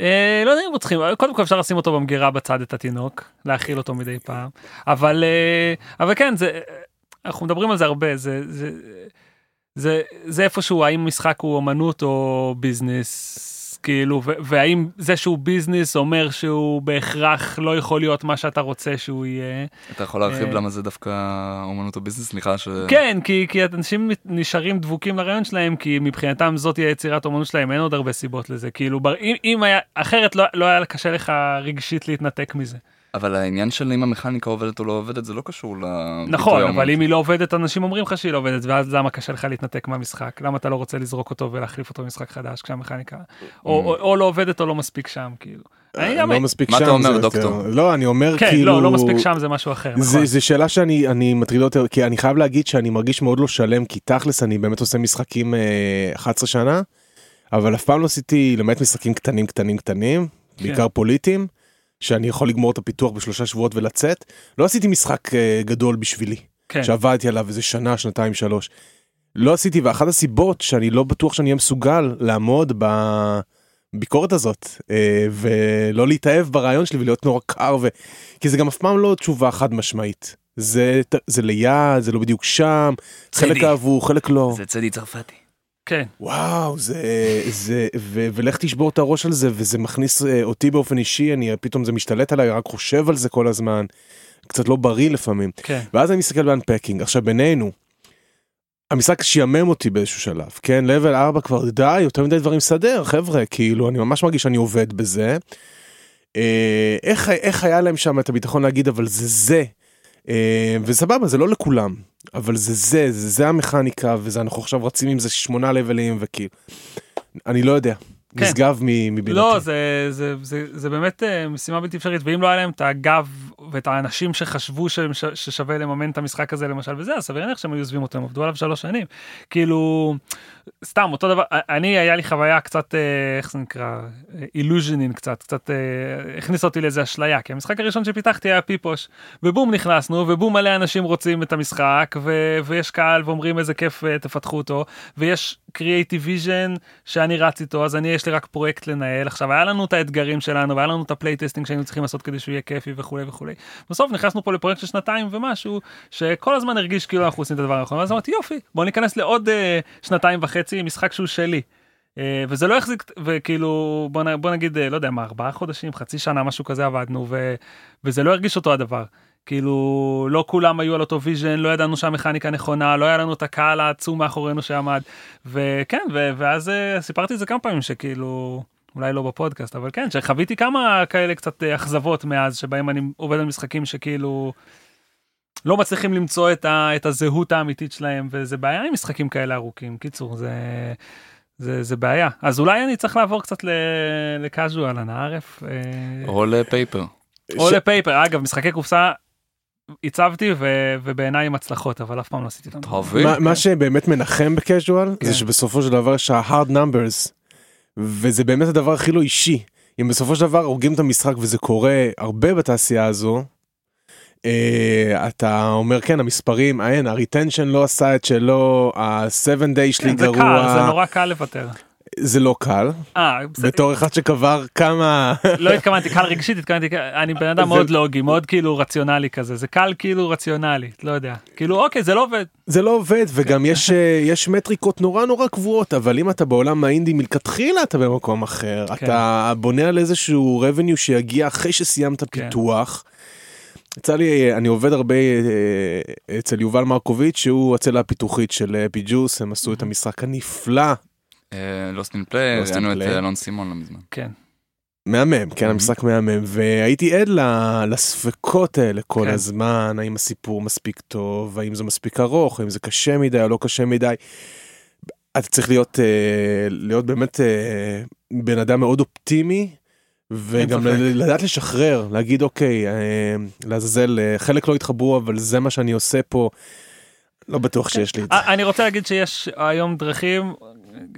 אה, לא יודע אם רוצחים, קודם כל אפשר לשים אותו במגירה בצד את התינוק, להאכיל אותו מדי פעם, אבל, אה, אבל כן, זה, אנחנו מדברים על זה הרבה, זה, זה, זה, זה איפשהו האם משחק הוא אמנות או business, כאילו, והאם זה שהוא business אומר שהוא בהכרח לא יכול להיות מה שאתה רוצה שהוא יהיה. אתה יכול להרחיב אה, למה זה דווקא אומנות ה business? סליחה ש... כן, כי, כי אנשים נשארים דבוקים לרעיון שלהם, כי מבחינתם זאת תהיה יצירת אומנות שלהם, אין עוד הרבה סיבות לזה. כאילו, אם, אם היה, אחרת לא, לא היה קשה לך רגשית להתנתק מזה. אבל העניין של אם המכניקה עובדת או לא עובדת זה לא קשור ל... נכון, אבל אם היא לא עובדת, אנשים אומרים לך שהיא לא עובדת, ואז למה קשה לך להתנתק מהמשחק? למה אתה לא רוצה לזרוק אותו ולהחליף אותו במשחק חדש כשהמכניקה... או, או, או לא עובדת או לא מספיק שם, כאילו. אני גם... לא מספיק מה שם. אתה אומר, דוקטור? לא, אני אומר כן, כאילו... לא, לא מספיק שם זה משהו אחר, נכון. זה, זה שאלה שאני אני מטריד יותר כי אני חייב להגיד שאני מרגיש מאוד לא שלם כי תכלס אני באמת עושה משחקים אה, 11 שנה אבל אף פעם לא עשיתי למעט משחקים קטנים קטנים קטנים כן. בעיקר פוליטיים שאני יכול לגמור את הפיתוח בשלושה שבועות ולצאת לא עשיתי משחק אה, גדול בשבילי כן. שעבדתי עליו איזה שנה שנתיים שלוש. לא עשיתי ואחת הסיבות שאני לא בטוח שאני אהיה מסוגל לעמוד בביקורת הזאת אה, ולא להתאהב ברעיון שלי ולהיות נורא קר ו... כי זה גם אף פעם לא תשובה חד משמעית. זה זה ליד זה לא בדיוק שם חלק צדי. אהבו חלק לא זה צדי צרפתי. כן, וואו זה זה ו, ולך תשבור את הראש על זה וזה מכניס אה, אותי באופן אישי אני פתאום זה משתלט עליי רק חושב על זה כל הזמן. קצת לא בריא לפעמים כן. ואז אני מסתכל באנפקינג עכשיו בינינו. המשחק שיאמם אותי באיזשהו שלב כן לבל 4 כבר די יותר מדי דברים לסדר חבר'ה כאילו אני ממש מרגיש שאני עובד בזה. אה, איך איך היה להם שם את הביטחון להגיד אבל זה זה. אה, וסבבה זה לא לכולם אבל זה זה זה זה המכניקה וזה אנחנו עכשיו רצים עם זה שמונה לבלים וכאילו. אני לא יודע. כן. נשגב מבינתי. לא, זה, זה, זה, זה באמת אה, משימה בלתי אפשרית, ואם לא היה להם את הגב ואת האנשים שחשבו ש- ששווה לממן את המשחק הזה למשל וזה, אז סביר להניח שהם היו עוזבים אותו, הם עבדו עליו שלוש שנים. כאילו, סתם, אותו דבר, אני, היה לי חוויה קצת, אה, איך זה נקרא, אילוז'נין קצת, קצת אה, הכניס אותי לאיזה אשליה, כי המשחק הראשון שפיתחתי היה פיפוש, ובום נכנסנו, ובום מלא אנשים רוצים את המשחק, ו- ויש קהל ואומרים איזה כיף אה, תפתחו אותו, ויש creative vision שאני רץ איתו, אז אני יש לי רק פרויקט לנהל. עכשיו, היה לנו את האתגרים שלנו, והיה לנו את ה playtesting שהיינו צריכים לעשות כדי שהוא יהיה כיפי וכולי וכולי. בסוף נכנסנו פה לפרויקט של שנתיים ומשהו, שכל הזמן הרגיש כאילו אנחנו עושים את הדבר הנכון, ואז אמרתי יופי, בוא ניכנס לעוד אה, שנתיים וחצי משחק שהוא שלי. אה, וזה לא החזיק, וכאילו, בוא, נ- בוא נגיד, אה, לא יודע מה, ארבעה חודשים, חצי שנה, משהו כזה עבדנו, ו, וזה לא הרגיש אותו הדבר. כאילו, לא כולם היו על אותו vision, לא ידענו שהמכניקה נכונה, לא היה לנו את הקהל העצום מאחורינו שעמד. וכן, ו- ואז אה, סיפרתי את זה כמה פעמים, שכאילו, אולי לא בפודקאסט, אבל כן, שחוויתי כמה כאלה קצת אכזבות מאז, שבהם אני עובד על משחקים שכאילו... לא מצליחים למצוא את, ה, את הזהות האמיתית שלהם, וזה בעיה עם משחקים כאלה ארוכים. קיצור, זה, זה, זה בעיה. אז אולי אני צריך לעבור קצת לקאז'ואל, אנא ערף. אה, או לפייפר. או ש- לפייפר, אגב, משחקי קופסה הצבתי ו- ובעיניי עם הצלחות, אבל אף פעם לא עשיתי אותם. תאהבי. מה, מה שבאמת מנחם בקז'ואל כן. זה שבסופו של דבר יש ה-hard numbers וזה באמת הדבר הכי לא אישי. אם בסופו של דבר הורגים את המשחק וזה קורה הרבה בתעשייה הזו, אתה אומר כן המספרים, אין, הריטנשן לא עשה את שלו, ה-7 day שלי כן, זה גרוע, זה נורא קל לוותר. זה לא קל, אה, בסדר, בתור אחד שקבר כמה, לא התכוונתי קל רגשית, התכוונתי, אני בן אדם זה- מאוד לוגי, מאוד כאילו רציונלי כזה, זה קל כאילו רציונלי, לא יודע. כאילו אוקיי, זה לא עובד. זה לא עובד וגם יש אה, יש מטריקות נורא נורא קבועות אבל אם אתה בעולם האינדי מלכתחילה אתה במקום אחר כן. אתה בונה על איזשהו revenue שיגיע אחרי שסיימת כן. פיתוח. יצא לי אני עובד הרבה אה, אצל יובל מרקוביץ' שהוא הצלע הפיתוחית של אפי ג'וס הם עשו את המשחק הנפלא לוסט אין פליי, ראינו את. אה, אלון סימון לא מזמן. כן. מהמם כן. המשחק מהמם והייתי עד לספקות האלה כל כן. הזמן האם הסיפור מספיק טוב האם זה מספיק ארוך האם זה קשה מדי או לא קשה מדי. אתה צריך להיות אה, להיות באמת אה, בן אדם מאוד אופטימי וגם לדעת לשחרר להגיד אוקיי אה, לעזאזל אה, חלק לא התחברו אבל זה מה שאני עושה פה. לא בטוח שיש לי את זה. אה, אני רוצה להגיד שיש היום דרכים,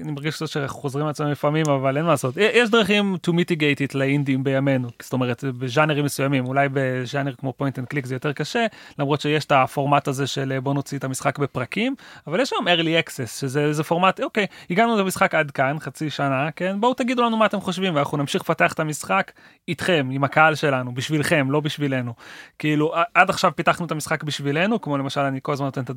אני מרגיש קצת שאנחנו חוזרים לעצמם לפעמים, אבל אין מה לעשות. יש דרכים to mitigate it לאינדים בימינו, זאת אומרת בז'אנרים מסוימים, אולי בז'אנר כמו point and click זה יותר קשה, למרות שיש את הפורמט הזה של בוא נוציא את המשחק בפרקים, אבל יש היום early access, שזה פורמט, אוקיי, הגענו למשחק עד כאן, חצי שנה, כן, בואו תגידו לנו מה אתם חושבים, ואנחנו נמשיך לפתח את המשחק איתכם, עם הקהל שלנו, בשבילכם, לא בשבילנו. כאילו, עד עכשיו פיתחנו את המשחק בשבילנו, כמו למשל, אני כל הזמן נותן את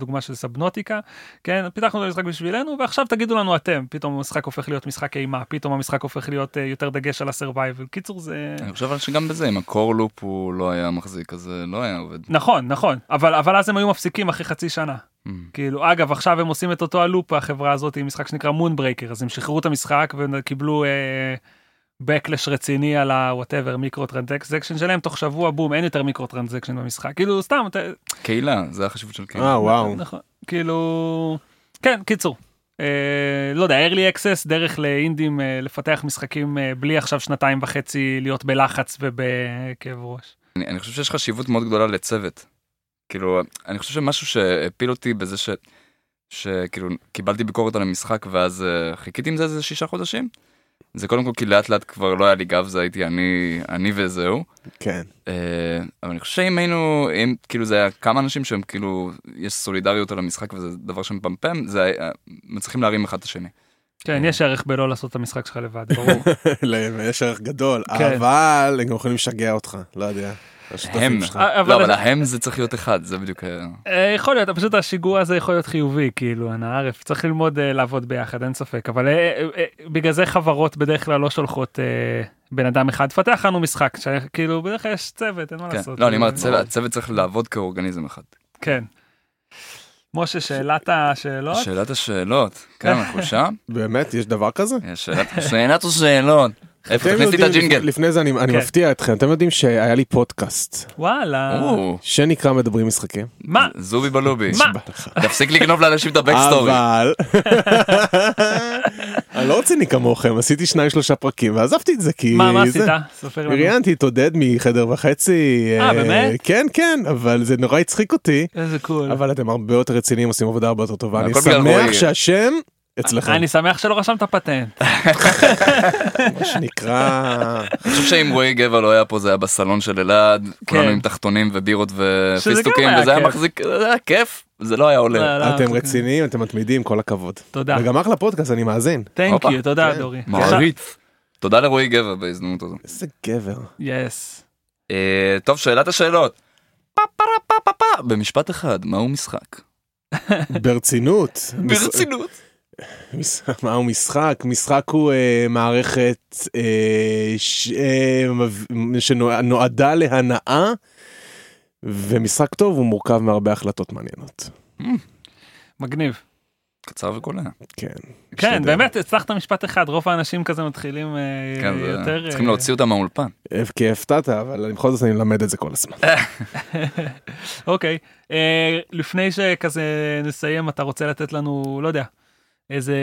אתם, פתאום המשחק הופך להיות משחק אימה, פתאום המשחק הופך להיות אה, יותר דגש על הסרווייבל. קיצור זה... אני חושב אבל שגם בזה, אם ה core loop הוא לא היה מחזיק, אז זה לא היה עובד. נכון, נכון, אבל, אבל אז הם היו מפסיקים אחרי חצי שנה. Mm. כאילו, אגב, עכשיו הם עושים את אותו הלופ, החברה הזאת, עם משחק שנקרא Moonbreaker, אז הם שחררו את המשחק וקיבלו אה, backlash רציני על ה-whatever micro transaction שלהם, תוך שבוע בום, אין יותר micro transaction במשחק. כאילו, סתם, אתה... קהילה, זה החשיבות של קהילה. אה וואו. נכון, כאילו, כן, קיצור. אה, לא יודע, early access, דרך לאינדים אה, לפתח משחקים אה, בלי עכשיו שנתיים וחצי להיות בלחץ ובכאב ראש. אני, אני חושב שיש חשיבות מאוד גדולה לצוות. כאילו, אני חושב שמשהו שהפיל אותי בזה ש... שכאילו קיבלתי ביקורת על המשחק ואז חיכיתי עם זה איזה שישה חודשים. זה קודם כל כי לאט לאט כבר לא היה לי גב זה הייתי אני אני וזהו. כן. Uh, אבל אני חושב שאם היינו אם כאילו זה היה כמה אנשים שהם כאילו יש סולידריות על המשחק וזה דבר שמפמפם זה היה, מצליחים להרים אחד את השני. כן, יש ערך בלא לעשות את המשחק שלך לבד, ברור. [LAUGHS] יש ערך גדול, כן. אבל הם גם יכולים לשגע אותך, לא יודע. הם. אבל- לא אבל ההם זה צריך להיות אחד זה בדיוק. אה, יכול להיות, פשוט השיגוע הזה יכול להיות חיובי, כאילו, אנא ערף, צריך ללמוד אה, לעבוד ביחד, אין ספק, אבל אה, אה, אה, בגלל זה חברות בדרך כלל לא שולחות אה, בן אדם אחד, פתח לנו משחק, כאילו, בדרך כלל יש צוות, אין מה כן. לעשות. לא אני אומר אה, הצוות- צריך לעבוד כאורגניזם אחד. כן. משה, שאלת השאלות? שאלת השאלות, כן אנחנו שם? באמת, יש דבר כזה? יש שאלת השאלות. איפה אתם תכניס לי את יודעים, הג'ינגל? לפני זה אני אני כן. מפתיע אתכם, אתם יודעים שהיה לי פודקאסט וואלה. או, שנקרא מדברים משחקים. מה? זובי בלובי. מה? תפסיק לגנוב לאנשים את הבקסטורי. אבל [LAUGHS] אני לא רציני כמוכם עשיתי שניים שלושה פרקים ועזבתי את זה כי מה, עשית? ספר לנו. ראיינתי את עודד מחדר וחצי אה, באמת? כן כן אבל זה נורא הצחיק אותי איזה קול. אבל אתם הרבה יותר רציניים עושים עבודה הרבה יותר טובה אני שמח. שהשם אצלכם אני שמח שלא רשמת פטנט. מה שנקרא אני חושב שאם רועי גבע לא היה פה זה היה בסלון של אלעד, כולנו כן. עם תחתונים ובירות ופיסטוקים וזה היה. מחזיק, זה היה כיף, זה לא היה עולה. לא, לא, אתם רציניים אתם מתמידים כל הכבוד תודה. וגם אחלה פודקאסט אני מאזין תנק יו, תודה כן. דורי. מעריץ. תודה לרועי גבע בהזדמנות הזו. איזה גבר יס. אה, טוב שאלת השאלות. במשפט אחד מהו משחק? ברצינות ברצינות. מש- מהו משחק? משחק הוא אה, מערכת אה, ש- אה, שנועדה להנאה ומשחק טוב הוא מורכב מהרבה החלטות מעניינות. מגניב. קצר וקולע. כן. כן, משתדל. באמת, הצלחת משפט אחד, רוב האנשים כזה מתחילים אה, כן, זה- יותר... צריכים אה, להוציא אותם מהאולפן. אה, כי הפתעת אבל אני בכל זאת אני מלמד את זה כל הזמן. [LAUGHS] אוקיי, אה, לפני שכזה נסיים, אתה רוצה לתת לנו, לא יודע, איזה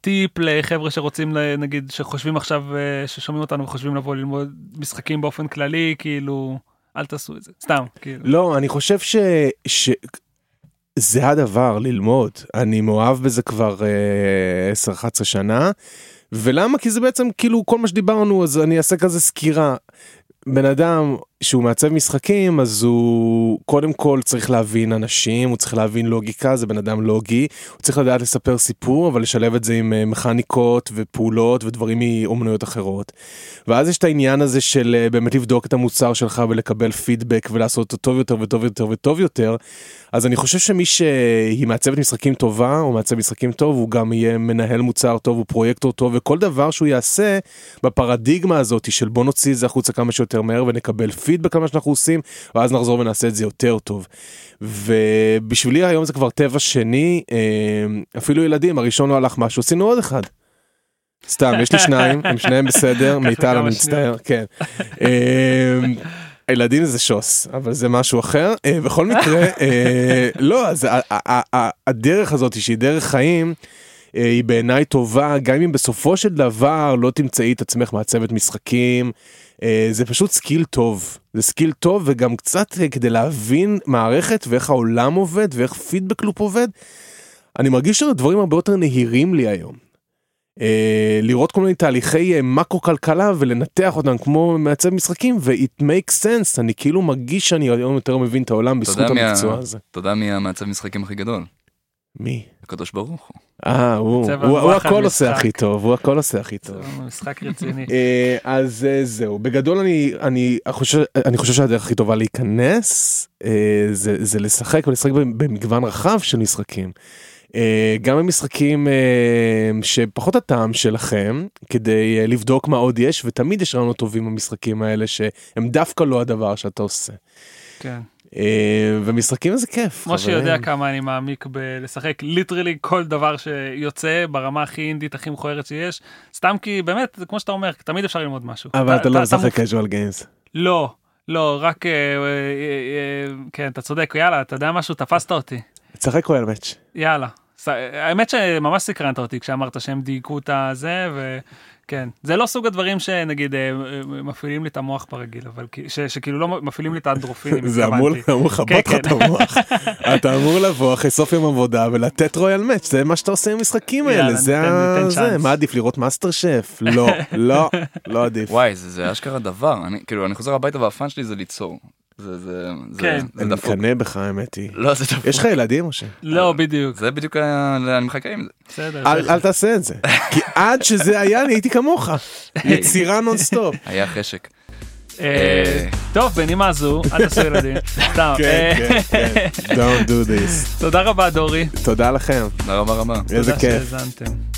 טיפ לחבר'ה שרוצים, נגיד, שחושבים עכשיו, אה, ששומעים אותנו וחושבים לבוא ללמוד משחקים באופן כללי, כאילו, אל תעשו את זה, סתם, כאילו. לא אני חושב ש... ש... זה הדבר ללמוד אני מאוהב בזה כבר אה, 10-11 שנה ולמה כי זה בעצם כאילו כל מה שדיברנו אז אני אעשה כזה סקירה. בן אדם שהוא מעצב משחקים אז הוא קודם כל צריך להבין אנשים הוא צריך להבין לוגיקה זה בן אדם לוגי הוא צריך לדעת לספר סיפור אבל לשלב את זה עם אה, מכניקות ופעולות ודברים מאומנויות אחרות. ואז יש את העניין הזה של אה, באמת לבדוק את המוצר שלך ולקבל פידבק ולעשות אותו טוב יותר וטוב יותר וטוב יותר. אז אני חושב שמי שהיא מעצבת משחקים טובה או מעצב משחקים טוב הוא גם יהיה מנהל מוצר טוב הוא פרויקטור טוב וכל דבר שהוא יעשה בפרדיגמה הזאת של בוא נוציא את זה החוצה כמה שיותר מהר ונקבל פידבק על מה שאנחנו עושים ואז נחזור ונעשה את זה יותר טוב. ובשבילי היום זה כבר טבע שני אה, אפילו ילדים הראשון לא הלך משהו עשינו עוד אחד. סתם יש לי שניים הם שניהם בסדר מיטל אני מצטער כן. אה, הילדים זה שוס אבל זה משהו אחר אה, בכל מקרה אה, לא אז הדרך הזאת שהיא דרך חיים. אה, היא בעיניי טובה גם אם בסופו של דבר לא תמצאי את עצמך מעצבת משחקים אה, זה פשוט skill טוב זה skill טוב וגם קצת אה, כדי להבין מערכת ואיך העולם עובד ואיך feedback loop עובד. אני מרגיש שהדברים הרבה יותר נהירים לי היום. לראות כל מיני תהליכי אה, מקרו כלכלה ולנתח אותם כמו מעצב משחקים ו-it makes sense אני כאילו מרגיש שאני היום יותר מבין את העולם בזכות המקצוע הזה. אתה יודע מי המעצב משחקים הכי גדול? מי? הקדוש ברוך הוא. אה הוא הוא- הוא הכל עושה. הכי טוב הוא הכל עושה הכי טוב. זה משחק רציני. אה, אז אה, זהו בגדול אני אני חושב אני חושב שהדרך הכי טובה להיכנס אה, זה זה לשחק ולשחק במגוון רחב של משחקים. גם במשחקים שפחות הטעם שלכם, כדי לבדוק מה עוד יש, ותמיד יש רעיונות טובים במשחקים האלה שהם דווקא לא הדבר שאתה עושה. כן. אה, ומשחקים זה כיף. משה. יודע כמה אני מעמיק בלשחק ליטרלי כל דבר שיוצא ברמה הכי אינדית הכי מכוערת שיש סתם כי באמת כמו שאתה אומר תמיד אפשר ללמוד משהו. אבל אתה לא משחק casual games. לא לא רק אה, אה, כן אתה צודק יאללה אתה יודע משהו תפסת אותי תשחק רויאל מאץ'. יאללה. האמת שממש סקרנת אותי כשאמרת שהם דייקו את הזה וכן זה לא סוג הדברים שנגיד אה, אה, מפעילים לי את המוח ברגיל אבל שכאילו לא מפעילים לי את האנדורפינים. זה אמור. אמור לכבות לך כן, את המוח. [LAUGHS] אתה אמור לבוא אחרי סוף יום עבודה ולתת Royal Match זה מה שאתה עושה עם המשחקים האלה זה ה- זה. מה עדיף לראות מאסטר שף לא לא לא עדיף. [LAUGHS] וואי, זה, זה אשכרה דבר, אני, כאילו, אני חוזר הביתה וה fun שלי זה ליצור. זה, זה, זה, כן. זה אני דפוק. מקנא בך האמת היא. לא, זה דפוק. יש לך ילדים משה? לא בדיוק זה בדיוק, אני מחכה עם זה. בסדר. אל אל תעשה את זה [LAUGHS] כי עד שזה היה אני הייתי כמוך יצירה נונסטופ. [LAUGHS] היה חשק. אה, טוב בנימה זו אל תעשו [LAUGHS] ילדים. סתם. כן אה, כן כן. Don't do this. תודה רבה דורי. תודה לכם תודה רבה רבה. איזה תודה כיף. שהאזנתם.